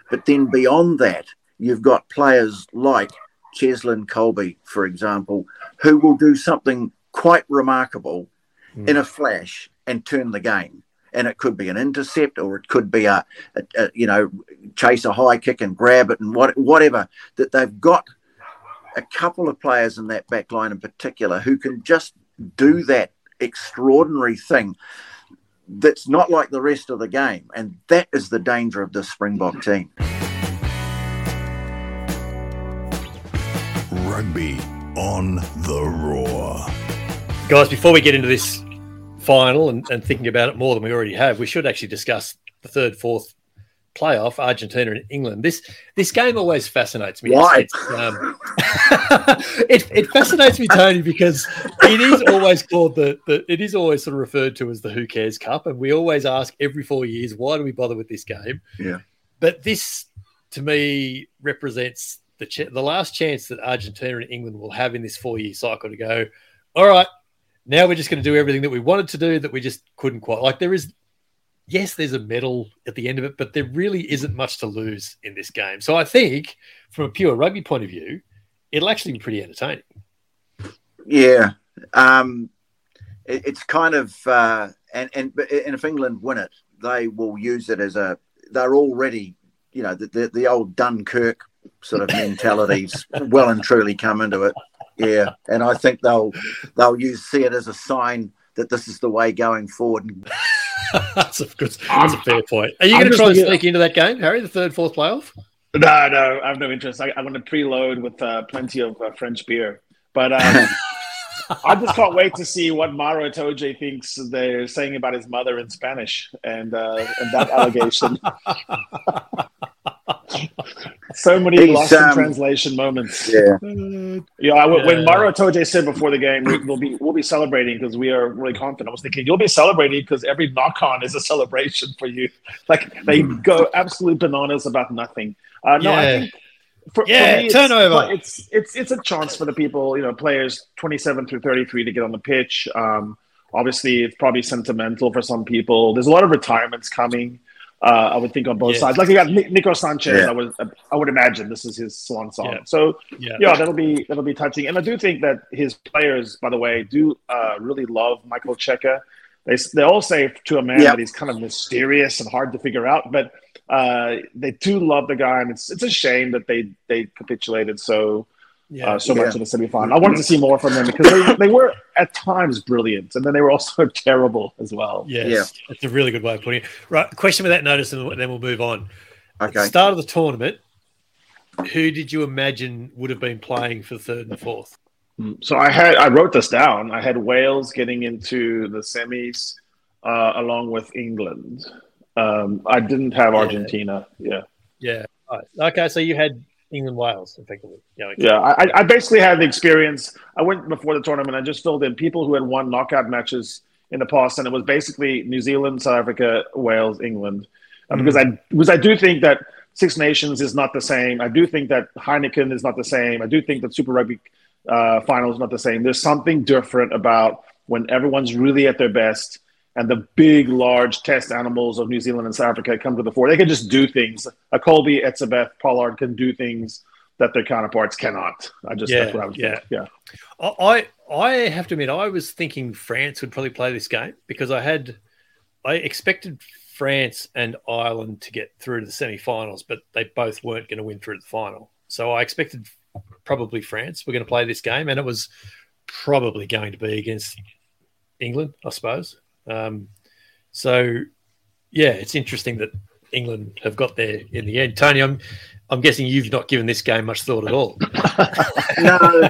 But then beyond that, you've got players like Cheslin Kolbe, for example, who will do something quite remarkable in a flash and turn the game. And it could be an intercept, or it could be a, a, a you know chase a high kick and grab it, and what, whatever. That they've got a couple of players in that back line in particular who can just do that extraordinary thing that's not like the rest of the game. And that is the danger of this Springbok team. Rugby on the roar. Guys, before we get into this final and, and thinking about it more than we already have, we should actually discuss the third, fourth playoff, Argentina and England. This this game always fascinates me. Why? Um, [LAUGHS] it, it fascinates me, Tony, because it is always called the, the it is always sort of referred to as the Who Cares Cup, and we always ask every four years, why do we bother with this game? Yeah. But this, to me, represents the ch- the last chance that Argentina and England will have in this four year cycle to go. All right, now we're just going to do everything that we wanted to do that we just couldn't quite. Like there is, yes, there's a medal at the end of it, but there really isn't much to lose in this game. So I think, from a pure rugby point of view, it'll actually be pretty entertaining. Yeah. Um, it, it's kind of, uh, and, and, and if England win it, they will use it as a, they're already, you know, the, the, the old Dunkirk sort of mentalities [LAUGHS] well and truly come into it. Yeah. And I think they'll, they'll use, see it as a sign that this is the way going forward. [LAUGHS] that's, a good, that's a fair point. Are you going to try and sneak into that game, Harry? The third, fourth playoff? No, no, I have no interest. I, I'm going to preload with uh, plenty of uh, French beer. But um, [LAUGHS] I just can't wait to see what Maro Itoje thinks they're saying about his mother in Spanish and, uh, and that [LAUGHS] allegation. So many He's, lost in um, translation moments. Yeah. Yeah, I, when Yeah. Maro Itoje said before the game, we, we'll be we'll be celebrating because we are really confident. I was thinking you'll be celebrating because every knock on is a celebration for you. Like they go absolute bananas about nothing. Uh, no, I think for, for Yeah, me, it's, turnover. It's it's it's a chance for the people, you know, players twenty seven through thirty three to get on the pitch. Um, obviously, it's probably sentimental for some people. There's a lot of retirements coming. Uh, I would think on both Yeah. sides. Like you got Nico Sanchez. Yeah. I would I would imagine this is his swan song. Yeah. So Yeah. yeah, that'll be that'll be touching. And I do think that his players, by the way, do uh, really love Michael Cheika. They they all say to a man Yeah. that he's kind of mysterious and hard to figure out, but uh, they do love the guy, and it's it's a shame that they they capitulated so Yeah. uh, so Yeah. much in the semifinal. I wanted to see more from them because they, they were at times brilliant, and then they were also [LAUGHS] terrible as well. Yes, Yeah. that's a really good way of putting it. Right, question with that notice, and then we'll move on. At the Okay. start of the tournament, who did you imagine would have been playing for third and fourth? So I had I wrote this down. I had Wales getting into the semis uh, along with England. Um, I didn't have Yeah. Argentina. Yeah. Yeah. Right. Okay, so you had England Wales, effectively. Yeah, yeah. I, I basically had the experience. I went before the tournament. I just filled in people who had won knockout matches in the past, and it was basically New Zealand, South Africa, Wales, England. Uh, mm-hmm. Because I because I do think that Six Nations is not the same. I do think that Heineken is not the same. I do think that Super Rugby uh, final is not the same. There's something different about when everyone's really at their best and the big, large test animals of New Zealand and South Africa come to the fore. They can just do things. A Kolbe, Etzebeth, Pollard can do things that their counterparts cannot. I just yeah, that's what I was yeah. yeah. I I have to admit I was thinking France would probably play this game because I had I expected France and Ireland to get through to the semi-finals, but they both weren't going to win through the final. So I expected probably France were going to play this game, and it was probably going to be against England, I suppose. Um, so, yeah, it's interesting that England have got there in the end. Tony, I'm I'm guessing you've not given this game much thought at all. [LAUGHS] no,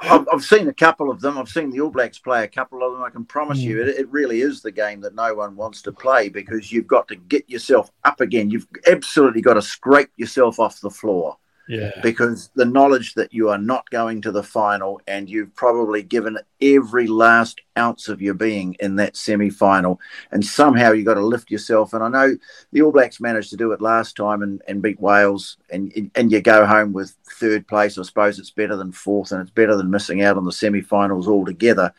I've, I've, seen a couple of them. I've seen the All Blacks play a couple of them. I can promise mm. you, it, it, really is the game that no one wants to play because you've got to get yourself up again. You've absolutely got to scrape yourself off the floor. Yeah. Because the knowledge that you are not going to the final and you've probably given every last ounce of your being in that semi final, and somehow you've got to lift yourself. And I know the All Blacks managed to do it last time and, and beat Wales, and, and you go home with third place. I suppose it's better than fourth, and it's better than missing out on the semi finals altogether.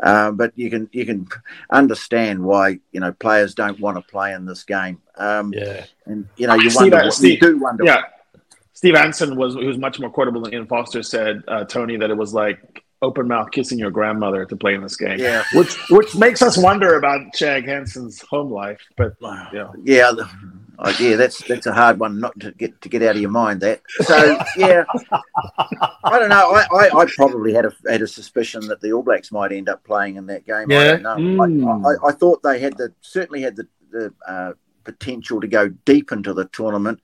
Uh, but you can you can understand why you know players don't want to play in this game. Um, yeah, and you know you wonder, Steve, you do wonder. Yeah, Steve Hansen was who was much more quotable than Ian Foster said, uh, Tony, that it was like open mouth kissing your grandmother to play in this game. Yeah, which which makes us wonder about Shag Hansen's home life. But yeah, yeah, uh, yeah, that's that's a hard one not to get to get out of your mind. That so yeah, I don't know. I, I, I, probably had a had a suspicion that the All Blacks might end up playing in that game. Yeah. I don't know. Mm. I, I, I, thought they had the certainly had the the uh, potential to go deep into the tournament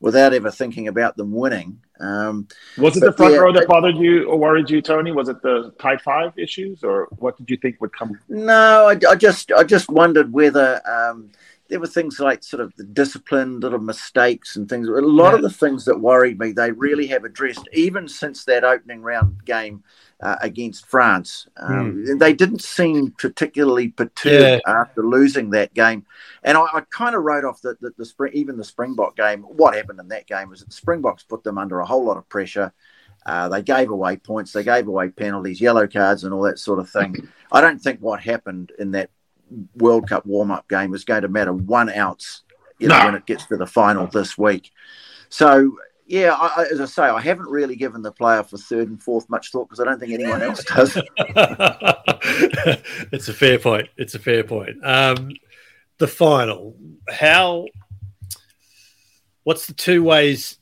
without ever thinking about them winning. Um, was it the front yeah, row that bothered you or worried you, Tony? Was it the tight five issues, or what did you think would come? No, I, I just I just wondered whether um, there were things like sort of the discipline, little mistakes, and things. A lot yeah. of the things that worried me, they really have addressed, even since that opening round game uh, against France. Um, mm. They didn't seem particularly perturbed yeah. after losing that game. And I, I kind of wrote off the, the, the, spring, even the Springbok game. What happened in that game was that the Springboks put them under a whole lot of pressure. Uh, they gave away points, they gave away penalties, yellow cards, and all that sort of thing. [LAUGHS] I don't think what happened in that World Cup warm up game is going to matter one ounce you know, no. when it gets to the final this week. So yeah, I, as I say, I haven't really given the player for third and fourth much thought because I don't think anyone else [LAUGHS] does. it's a fair point. It's a fair point. Um, the final, how? What's the two ways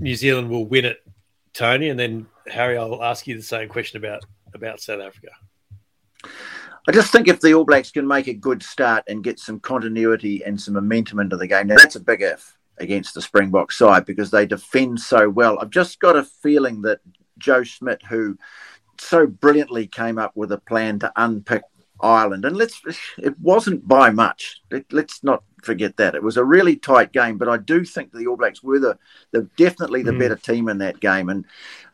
New Zealand will win it, Tony? And then Harry, I'll ask you the same question about about South Africa. I just think if the All Blacks can make a good start and get some continuity and some momentum into the game, now that's a big if against the Springbok side because they defend so well. I've just got a feeling that Joe Schmidt, who so brilliantly came up with a plan to unpick Ireland, and let's it wasn't by much. Let, us not forget that it was a really tight game. But I do think the All Blacks were the, the definitely the mm. better team in that game, and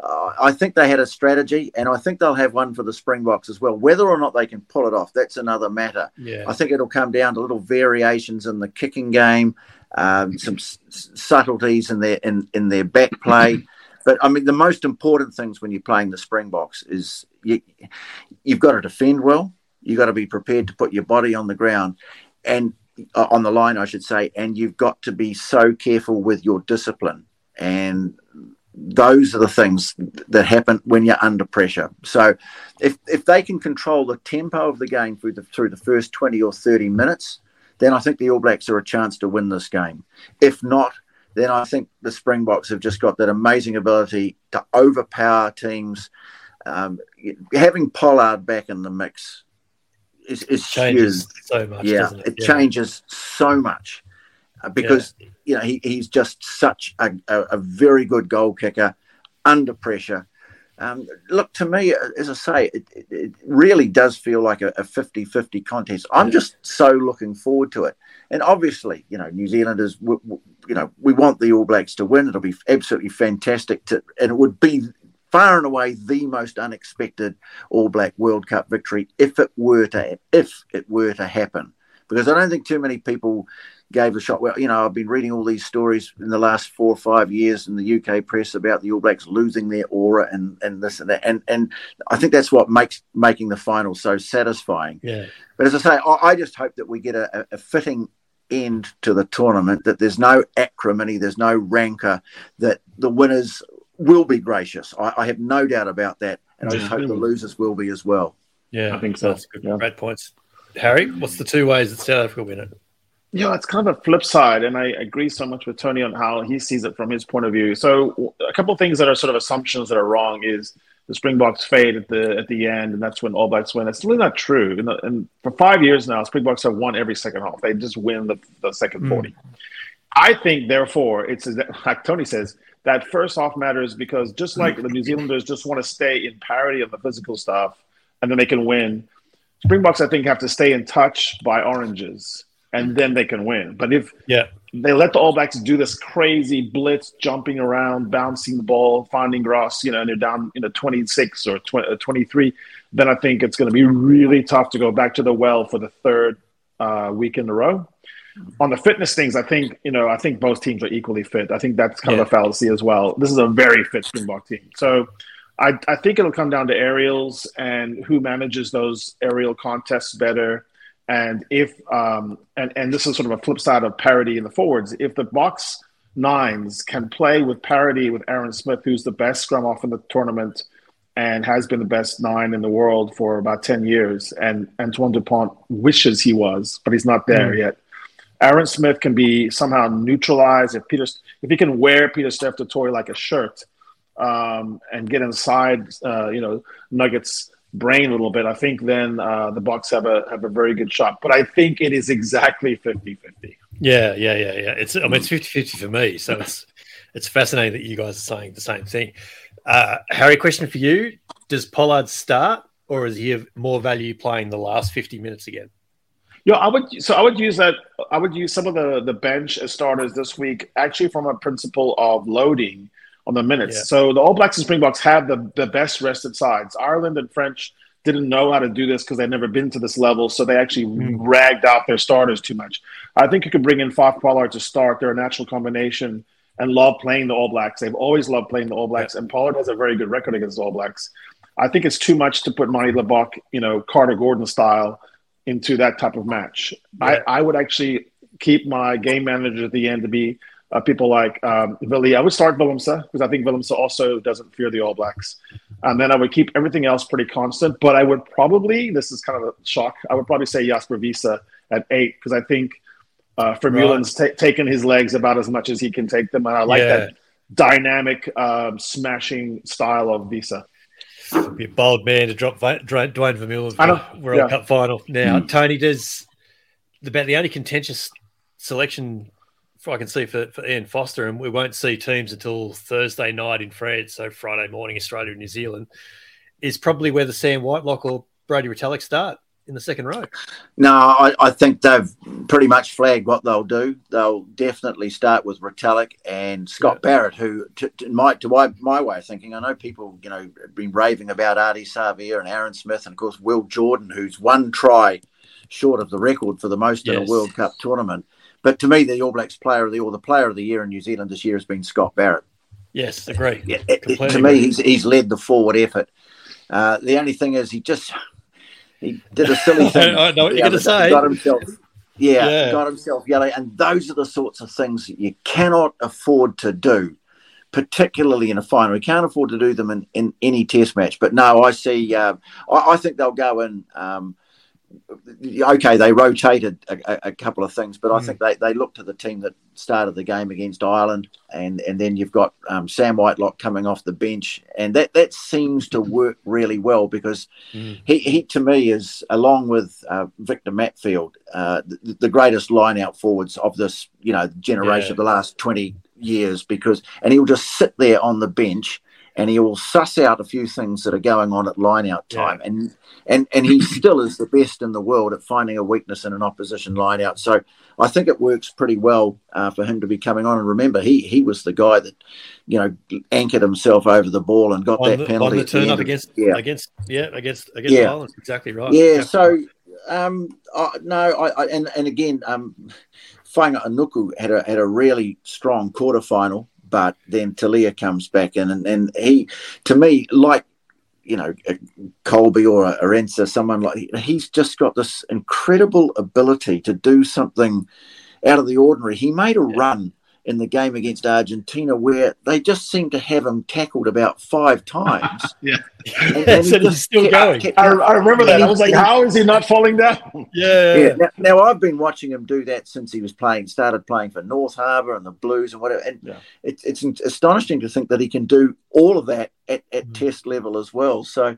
uh, I think they had a strategy, and I think they'll have one for the Springboks as well. Whether or not they can pull it off, that's another matter. Yeah. I think it'll come down to little variations in the kicking game um, some s- subtleties in their in, in their back play. [CLEARS THROAT] but I mean, the most important things when you're playing the Springboks is you, you've got to defend well. You've got to be prepared to put your body on the ground and uh, on the line, I should say, and you've got to be so careful with your discipline. And those are the things that happen when you're under pressure. So, if if they can control the tempo of the game through the through the first twenty or thirty minutes, then I think the All Blacks are a chance to win this game. If not, then I think the Springboks have just got that amazing ability to overpower teams. Um, having Pollard back in the mix is, is changes huge. so much. Yeah, it? it? changes so much uh, because yeah. you know he, he's just such a, a, a very good goal kicker under pressure. Um, look, to me, as I say, it, it, it really does feel like a, a 50 50 contest. I'm just so looking forward to it. and obviously, you know, New Zealanders, you know, we want the All Blacks to win. It'll be absolutely fantastic to, and it would be far and away the most unexpected All Black World Cup victory if it were to if it were to happen. Because I don't think too many people gave a shot. Well, you know, I've been reading all these stories in the last four or five years in the UK press about the All Blacks losing their aura and and this and that, and and I think that's what makes making the final so satisfying. Yeah. But as I say, I, I just hope that we get a, a fitting end to the tournament. That there's no acrimony, there's no rancor. That the winners will be gracious. I, I have no doubt about that, and I just hope the losers will be as well. Yeah, I think so. That's good. Yeah. Great points. Harry, what's the two ways that South Africa win it? Yeah, it's kind of a flip side, and I agree so much with Tony on how he sees it from his point of view. So, a couple of things that are sort of assumptions that are wrong is the Springboks fade at the at the end, and that's when All Blacks win. It's really not true. And, and for five years now, Springboks have won every second half. They just win the, the second Mm. forty. I think, therefore, it's like Tony says that first half matters because just like the New Zealanders just want to stay in parity on the physical stuff, and then they can win. Springboks, I think, have to stay in touch by oranges, and then they can win. But if Yeah. they let the All Blacks do this crazy blitz, jumping around, bouncing the ball, finding grass, you know, and they're down, you know, 26 or 20, uh, 23, then I think it's going to be really tough to go back to the well for the third uh, week in a row. On the fitness things, I think, you know, I think both teams are equally fit. I think that's kind of a fallacy as well. This is a very fit Springbok team. So I, I think it'll come down to aerials and who manages those aerial contests better. And if um, and and this is sort of a flip side of parity in the forwards. If the Boks nines can play with parity with Aaron Smith, who's the best scrum-half in the tournament and has been the best nine in the world for about ten years, and Antoine Dupont wishes he was, but he's not there yet. Aaron Smith can be somehow neutralized if Peter if he can wear Pieter-Steph du Toit like a shirt um, and get inside, uh, you know, Nuggets brain a little bit, I think then uh, the Boks have a have a very good shot. But I think it is exactly 50-50. Yeah, yeah, yeah, yeah. It's I mean it's 50-50 for me. So it's it's fascinating that you guys are saying the same thing. Uh, Harry, question for you: Does Pollard start, or is he of more value playing the last fifty minutes again? Yeah, I would. So I would use that. I would use some of the the bench as starters this week, actually from a principle of loading on the minutes. Yeah. So the All Blacks and Springboks have the the best rested sides. Ireland and French didn't know how to do this because they'd never been to this level, so they actually mm-hmm. ragged out their starters too much. I think you could bring in Faf Pollard to start. They're a natural combination and love playing the All Blacks. They've always loved playing the All Blacks, and Pollard has a very good record against the All Blacks. I think it's too much to put Monty Libbok, you know, Carter Gordon style into that type of match. Yeah. I, I would actually keep my game manager at the end to be uh, people like um, Willie. I would start Willemse because I think Willemse also doesn't fear the All Blacks. And then I would keep everything else pretty constant. But I would probably, this is kind of a shock, I would probably say Jasper Wiese at eight because I think uh, Vermeulen's ta- taken his legs about as much as he can take them. And I like Yeah. that dynamic, um, smashing style of Wiese. Be a bold man to drop Va- Duane Vermeulen for World yeah. Cup final. Now, hmm. Tony, does about the only contentious selection I can see for, for Ian Foster, and we won't see teams until Thursday night in France, so Friday morning, Australia and New Zealand, is probably whether Sam Whitelock or Brodie Retallick start in the second row. No, I, I think they've pretty much flagged what they'll do. They'll definitely start with Retallick and Scott Barrett, who, to, to my to my, my way of thinking, I know people, you know, have been raving about Ardie Savea and Aaron Smith, and of course Will Jordan, who's one try short of the record for the most in a World Cup tournament. But to me, the All Blacks player of the or the player of the year in New Zealand this year has been Scott Barrett. Yes, agree. Yeah, it- to me, he's, he's led the forward effort. Uh, the only thing is, he just he did a silly thing. [LAUGHS] I know what you're gonna say. Got himself, yeah, Yeah. got himself yellow, and those are the sorts of things that you cannot afford to do, particularly in a final. You can't afford to do them in, in any Test match. But no, I see. Uh, I, I think they'll go in. Um, okay, they rotated a, a, couple of things, but I Mm. think they, they looked at the team that started the game against Ireland, and, and then you've got um, Sam Whitelock coming off the bench, and that, that seems to work really well because Mm. he, he to me is along with uh, Victor Matfield uh, the, the greatest line out forwards of this you know generation Yeah. of the last twenty years because and he'll just sit there on the bench and he will suss out a few things that are going on at line out time and and and he still is the best in the world at finding a weakness in an opposition line out so I think it works pretty well uh, for him to be coming on. And remember, he he was the guy that, you know, anchored himself over the ball and got on that the, penalty. on the turn up against yeah. against yeah against against Yeah. Ireland. Exactly right. Yeah, Exactly. so um, I, no, I, I and and again, um, Fainga'anuku had a had a really strong quarterfinal, but then Tele'a comes back in, and, and he, to me, like you know, a Kolbe or a Arendse, someone like he's just got this incredible ability to do something out of the ordinary. He made a run in the game against Argentina where they just seemed to have him tackled about five [LAUGHS] times. Yeah. and, [LAUGHS] and he he's still kept- going. kept- I, I remember that. I was like, how is he not falling down? yeah, yeah. Now, now I've been watching him do that since he was playing, started playing for North Harbour and the Blues and whatever. And Yeah. it's it's astonishing to think that he can do all of that at, at Mm. test level as well. So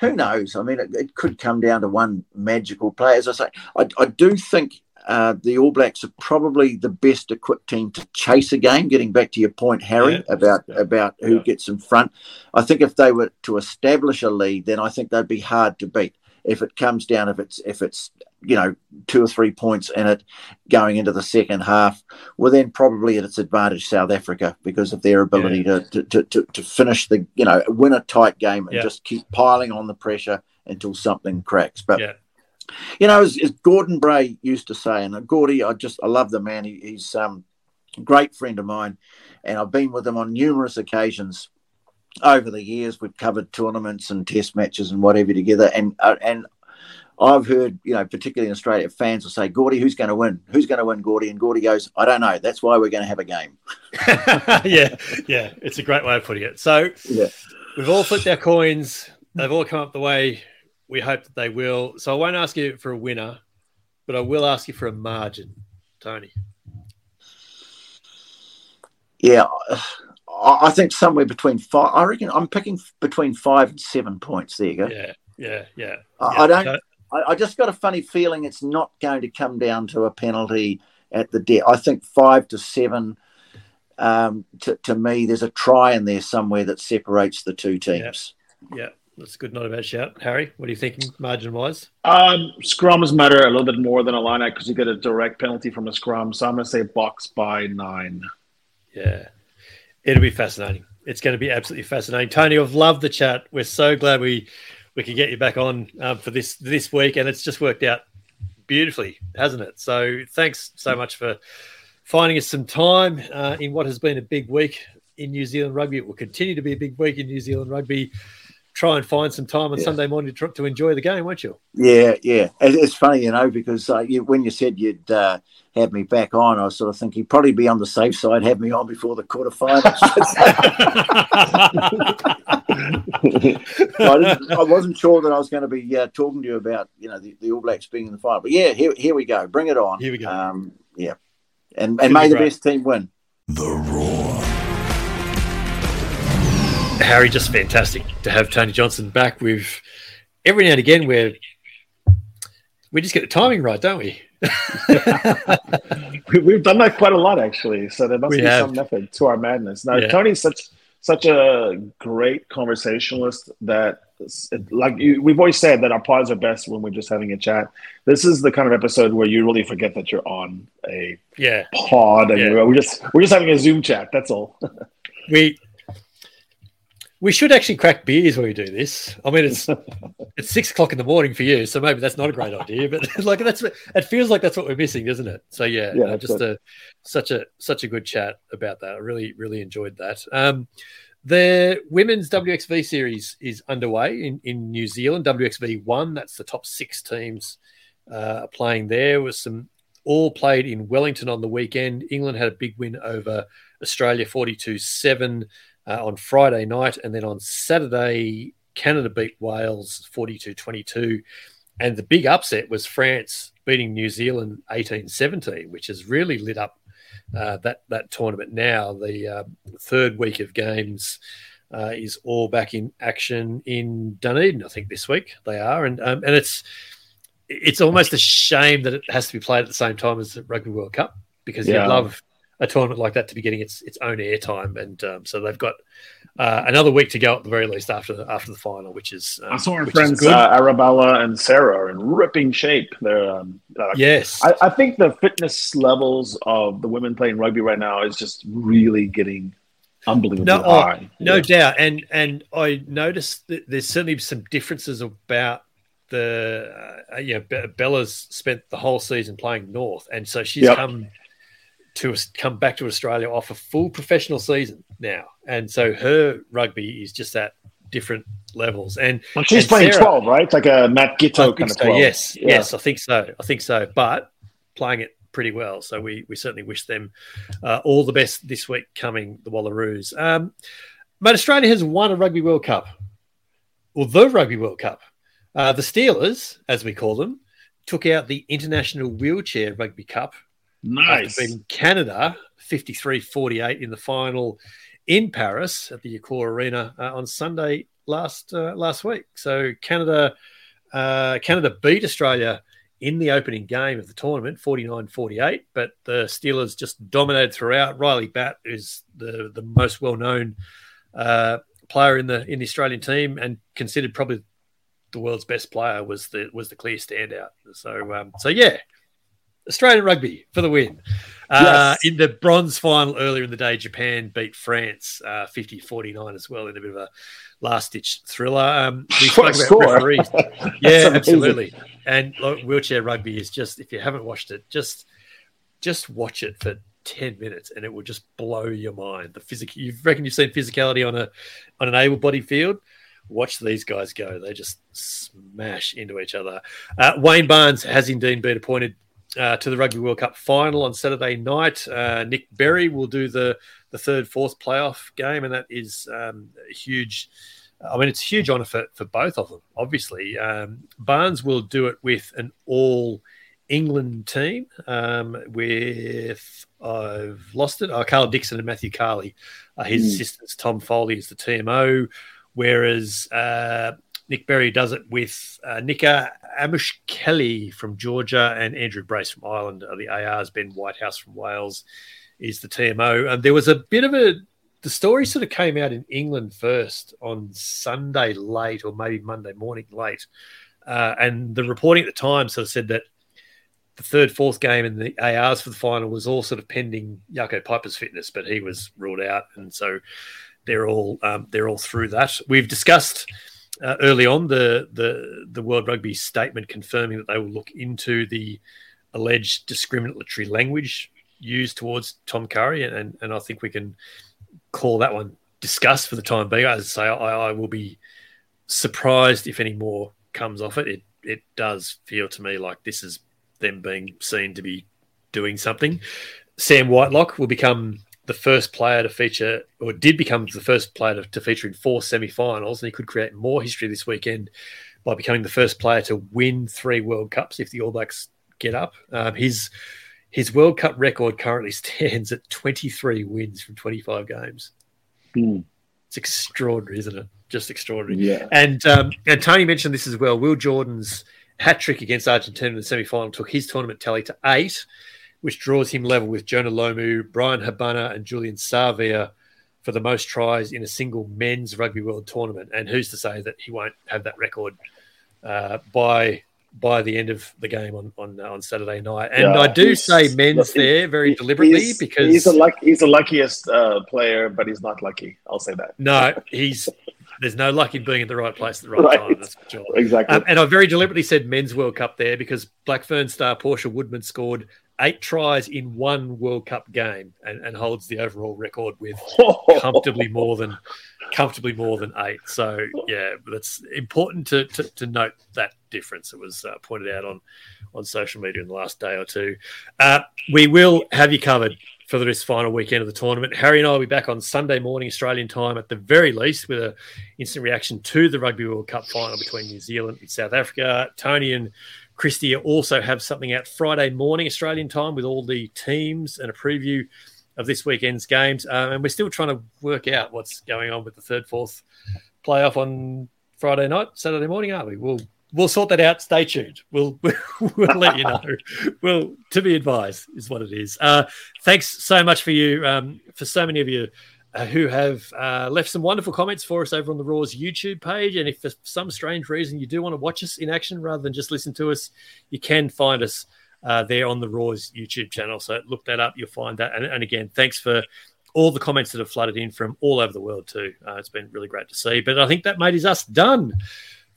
who knows? I mean, it, it could come down to one magical play. As I say, I, I do think. Uh, the All Blacks are probably the best equipped team to chase a game. Getting back to your point, Harry, Yeah. about Yeah. about who Yeah. gets in front, I think if they were to establish a lead, then I think they'd be hard to beat. If it comes down, if it's if it's you know two or three points in it going into the second half, well then probably at its advantage South Africa because of their ability to, to, to, to, finish the you know win a tight game and just keep piling on the pressure until something cracks. But Yeah. You know, as, as Gordon Bray used to say, and Gordy, I just I love the man. He, he's um, a great friend of mine, and I've been with him on numerous occasions over the years. We've covered tournaments and test matches and whatever together, and uh, and I've heard, you know, particularly in Australia, fans will say, "Gordy, who's going to win? Who's going to win, Gordy?" And Gordy goes, "I don't know. That's why we're going to have a game." [LAUGHS] yeah, yeah. It's a great way of putting it. So Yeah. we've all flipped our coins. They've all come up the way we hope that they will. So I won't ask you for a winner, but I will ask you for a margin, Tony. Yeah, I, think somewhere between five. I reckon I'm picking between five and seven points. There you go. Yeah, yeah, yeah. I, yeah. I don't. I, I just got a funny feeling it's not going to come down to a penalty at the death. I think five to seven. Um, to, to me, there's a try in there somewhere that separates the two teams. yeah, that's a good, not a bad shout. Harry, what are you thinking, margin wise? Um, scrums matter a little bit more than a line out because you get a direct penalty from a scrum. So I'm going to say Boks by nine. Yeah, it'll be fascinating. It's going to be absolutely fascinating. Tony, I've loved the chat. We're so glad we we can get you back on um, for this this week, and it's just worked out beautifully, hasn't it? So thanks so much for finding us some time uh, in what has been a big week in New Zealand rugby. It will continue to be a big week in New Zealand rugby. Try and find some time on Yeah. Sunday morning to, to enjoy the game, won't you? Yeah, yeah. It, it's funny, you know, because uh, you, when you said you'd uh, have me back on, I was sort of thinking you'd probably be on the safe side, have me on before the quarterfinals. [LAUGHS] I, I wasn't sure that I was going to be uh, talking to you about, you know, the, the All Blacks being in the final. But yeah, here, here we go. Bring it on. Here we go. Um, yeah, and Should and may the great. best team win. The Roar. Harry, just fantastic to have Tony Johnson back. With every now and again, where we just get the timing right, don't we? [LAUGHS] We- We've done that quite a lot, actually. So there must We be have. some method to our madness. Now, Yeah. Tony's such such a great conversationalist that, like you, we've always said, that our pods are best when we're just having a chat. This is the kind of episode where you really forget that you're on a Yeah, pod, and Yeah. we're just we're just having a Zoom chat. That's all. [LAUGHS] we we should actually crack beers when we do this. I mean, it's [LAUGHS] it's six o'clock in the morning for you, so maybe that's not a great idea. But [LAUGHS] like that's it feels like that's what we're missing, doesn't it? So yeah, Yeah, just a such a such a good chat about that. I really really enjoyed that. Um, the women's WXV series is underway in, in New Zealand. WXV one, that's the top six teams uh, playing there. Was some all played in Wellington on the weekend. England had a big win over Australia, forty-two seven uh, on Friday night. And then on Saturday, Canada beat Wales 42 22. And the big upset was France beating New Zealand 18 17, which has really lit up uh, that, that tournament now. The uh, third week of games uh, is all back in action in Dunedin, I think, this week. They are. And, um, and it's, it's almost a shame that it has to be played at the same time as the Rugby World Cup because Yeah. you'd love a tournament like that to be getting its its own airtime, and um, so they've got uh, another week to go at the very least after the, after the final, which is um, I saw our friends uh, Arabella and Sarah are in ripping shape. They're um, uh, yes. I, I, think the fitness levels of the women playing rugby right now is just really getting unbelievably no, oh, high. no yeah. doubt, and and I noticed that there's certainly some differences about the uh, you know Bella's spent the whole season playing North, and so she's yep. come to come back to Australia off a full professional season now, and so her rugby is just at different levels. And, well, she's and playing Sarah, twelve, right? It's Like a Matt Giteau kind of so, Yes, yeah. yes, I think so. I think so, but playing it pretty well. So we we certainly wish them uh, all the best this week coming the Wallaroos. Um, but Australia has won a Rugby World Cup, or the Rugby World Cup. Uh, the Steelers, as we call them, took out the International Wheelchair Rugby Cup Nice. Beating Canada 53 48 in the final in Paris at the Accor Arena uh, on Sunday last uh, last week. So Canada uh, Canada beat Australia in the opening game of the tournament 49-48 but the Steelers just dominated throughout Riley Batt is the the most well-known uh, player in the in the Australian team and considered probably the world's best player was the was the clear standout so um, so yeah Australian rugby for the win. Uh, yes. In the bronze final earlier in the day, Japan beat France uh, 50 49 as well in a bit of a last ditch thriller. Um, we spoke about referees. [LAUGHS] yeah, absolutely. And look, wheelchair rugby is just, if you haven't watched it, just just watch it for 10 minutes and it will just blow your mind. The physical, you reckon you've seen physicality on a on an able body field? Watch these guys go. They just smash into each other. Uh, Wayne Barnes has indeed been appointed uh, to the Rugby World Cup final on Saturday night. Uh, Nick Berry will do the the third, fourth playoff game, and that is um, a huge. I mean, it's a huge honour for, for both of them. Obviously, um, Barnes will do it with an all England team um, with I've lost it. Oh, Karl Dickson and Matthew Carley, uh, his mm. assistants. Tom Foley is the TMO, whereas uh, Nick Berry does it with uh, Nika Amush Kelly from Georgia and Andrew Brace from Ireland are the ARs. Ben Whitehouse from Wales is the TMO. And there was a bit of a the story sort of came out in England first on Sunday late or maybe Monday morning late. Uh, and the reporting at the time sort of said that the third, fourth game in the ARs for the final was all sort of pending Jaco Peyper's fitness, but he was ruled out. And so they're all um, they're all through that. We've discussed uh, early on the, the the World Rugby statement confirming that they will look into the alleged discriminatory language used towards Tom Curry, and, and I think we can call that one discussed for the time being. As I say, I, I will be surprised if any more comes off it. It it does feel to me like this is them being seen to be doing something. Sam Whitelock will become the first player to feature, or did become the first player to, to feature in four semi-finals, and he could create more history this weekend by becoming the first player to win three World Cups if the All Blacks get up. Um, his his World Cup record currently [LAUGHS] stands at 23 wins from 25 games. Mm. It's extraordinary, isn't it? Just extraordinary. Yeah. And um, and Tony mentioned this as well. Will Jordan's hat trick against Argentina in the semi final took his tournament tally to eight which draws him level with Jonah Lomu, Bryan Habana, and Julian Savea for the most tries in a single men's rugby world tournament. And who's to say that he won't have that record uh, by by the end of the game on on, uh, on Saturday night? And yeah, I do say men's there very deliberately he's, because he's the luck, he's the luckiest uh, player, but he's not lucky. I'll say that. No, he's. There's no luck in being at the right place at the right, [LAUGHS] right. time. That's for sure. Exactly. Um, and I very deliberately said men's World Cup there because Black Fern star Portia Woodman scored eight tries in one World Cup game and, and holds the overall record with [LAUGHS] comfortably more than comfortably more than eight. So yeah, that's important to, to, to note that difference. It was uh, pointed out on on social media in the last day or two. Uh, we will have you covered for this final weekend of the tournament. Harry and I will be back on Sunday morning Australian time at the very least with an instant reaction to the Rugby World Cup final between New Zealand and South Africa. Tony and Christie also have something out Friday morning Australian time with all the teams and a preview of this weekend's games. Um, and we're still trying to work out what's going on with the third, fourth playoff on Friday night, Saturday morning, aren't we? We'll we'll sort that out. Stay tuned. We'll [LAUGHS] we'll let you know. Well, to be advised is what it is. Uh, thanks so much for you um, for so many of you who have uh, left some wonderful comments for us over on the Roar's YouTube page. And if for some strange reason you do want to watch us in action rather than just listen to us, you can find us uh, there on the Roar's YouTube channel. So look that up, you'll find that. And, and, again, thanks for all the comments that have flooded in from all over the world too. Uh, it's been really great to see. But I think that mate is us done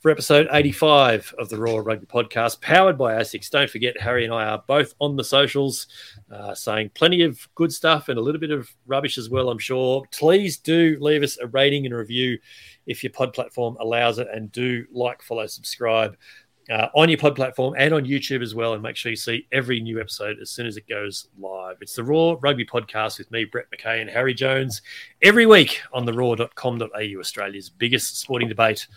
for episode 85 of the Roar Rugby Podcast, powered by ASICS. Don't forget, Harry and I are both on the socials, uh, saying plenty of good stuff and a little bit of rubbish as well, I'm sure. Please do leave us a rating and a review if your pod platform allows it, and do like, follow, subscribe. Uh, on your pod platform and on YouTube as well. And make sure you see every new episode as soon as it goes live. It's the Roar Rugby Podcast with me, Brett McKay, and Harry Jones every week on the roar.com.au, Australia's biggest sporting debate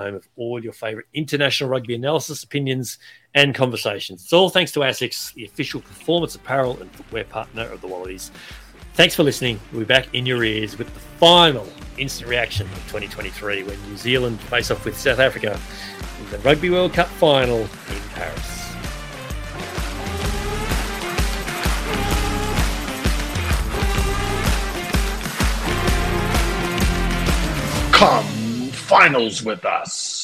home of all your favourite international rugby analysis, opinions, and conversations. It's all thanks to ASICS, the official performance apparel and footwear partner of the Wallabies. Thanks for listening. We'll be back in your ears with the final instant reaction of 2023 when New Zealand face off with South Africa in the Rugby World Cup final in Paris. Come finals with us.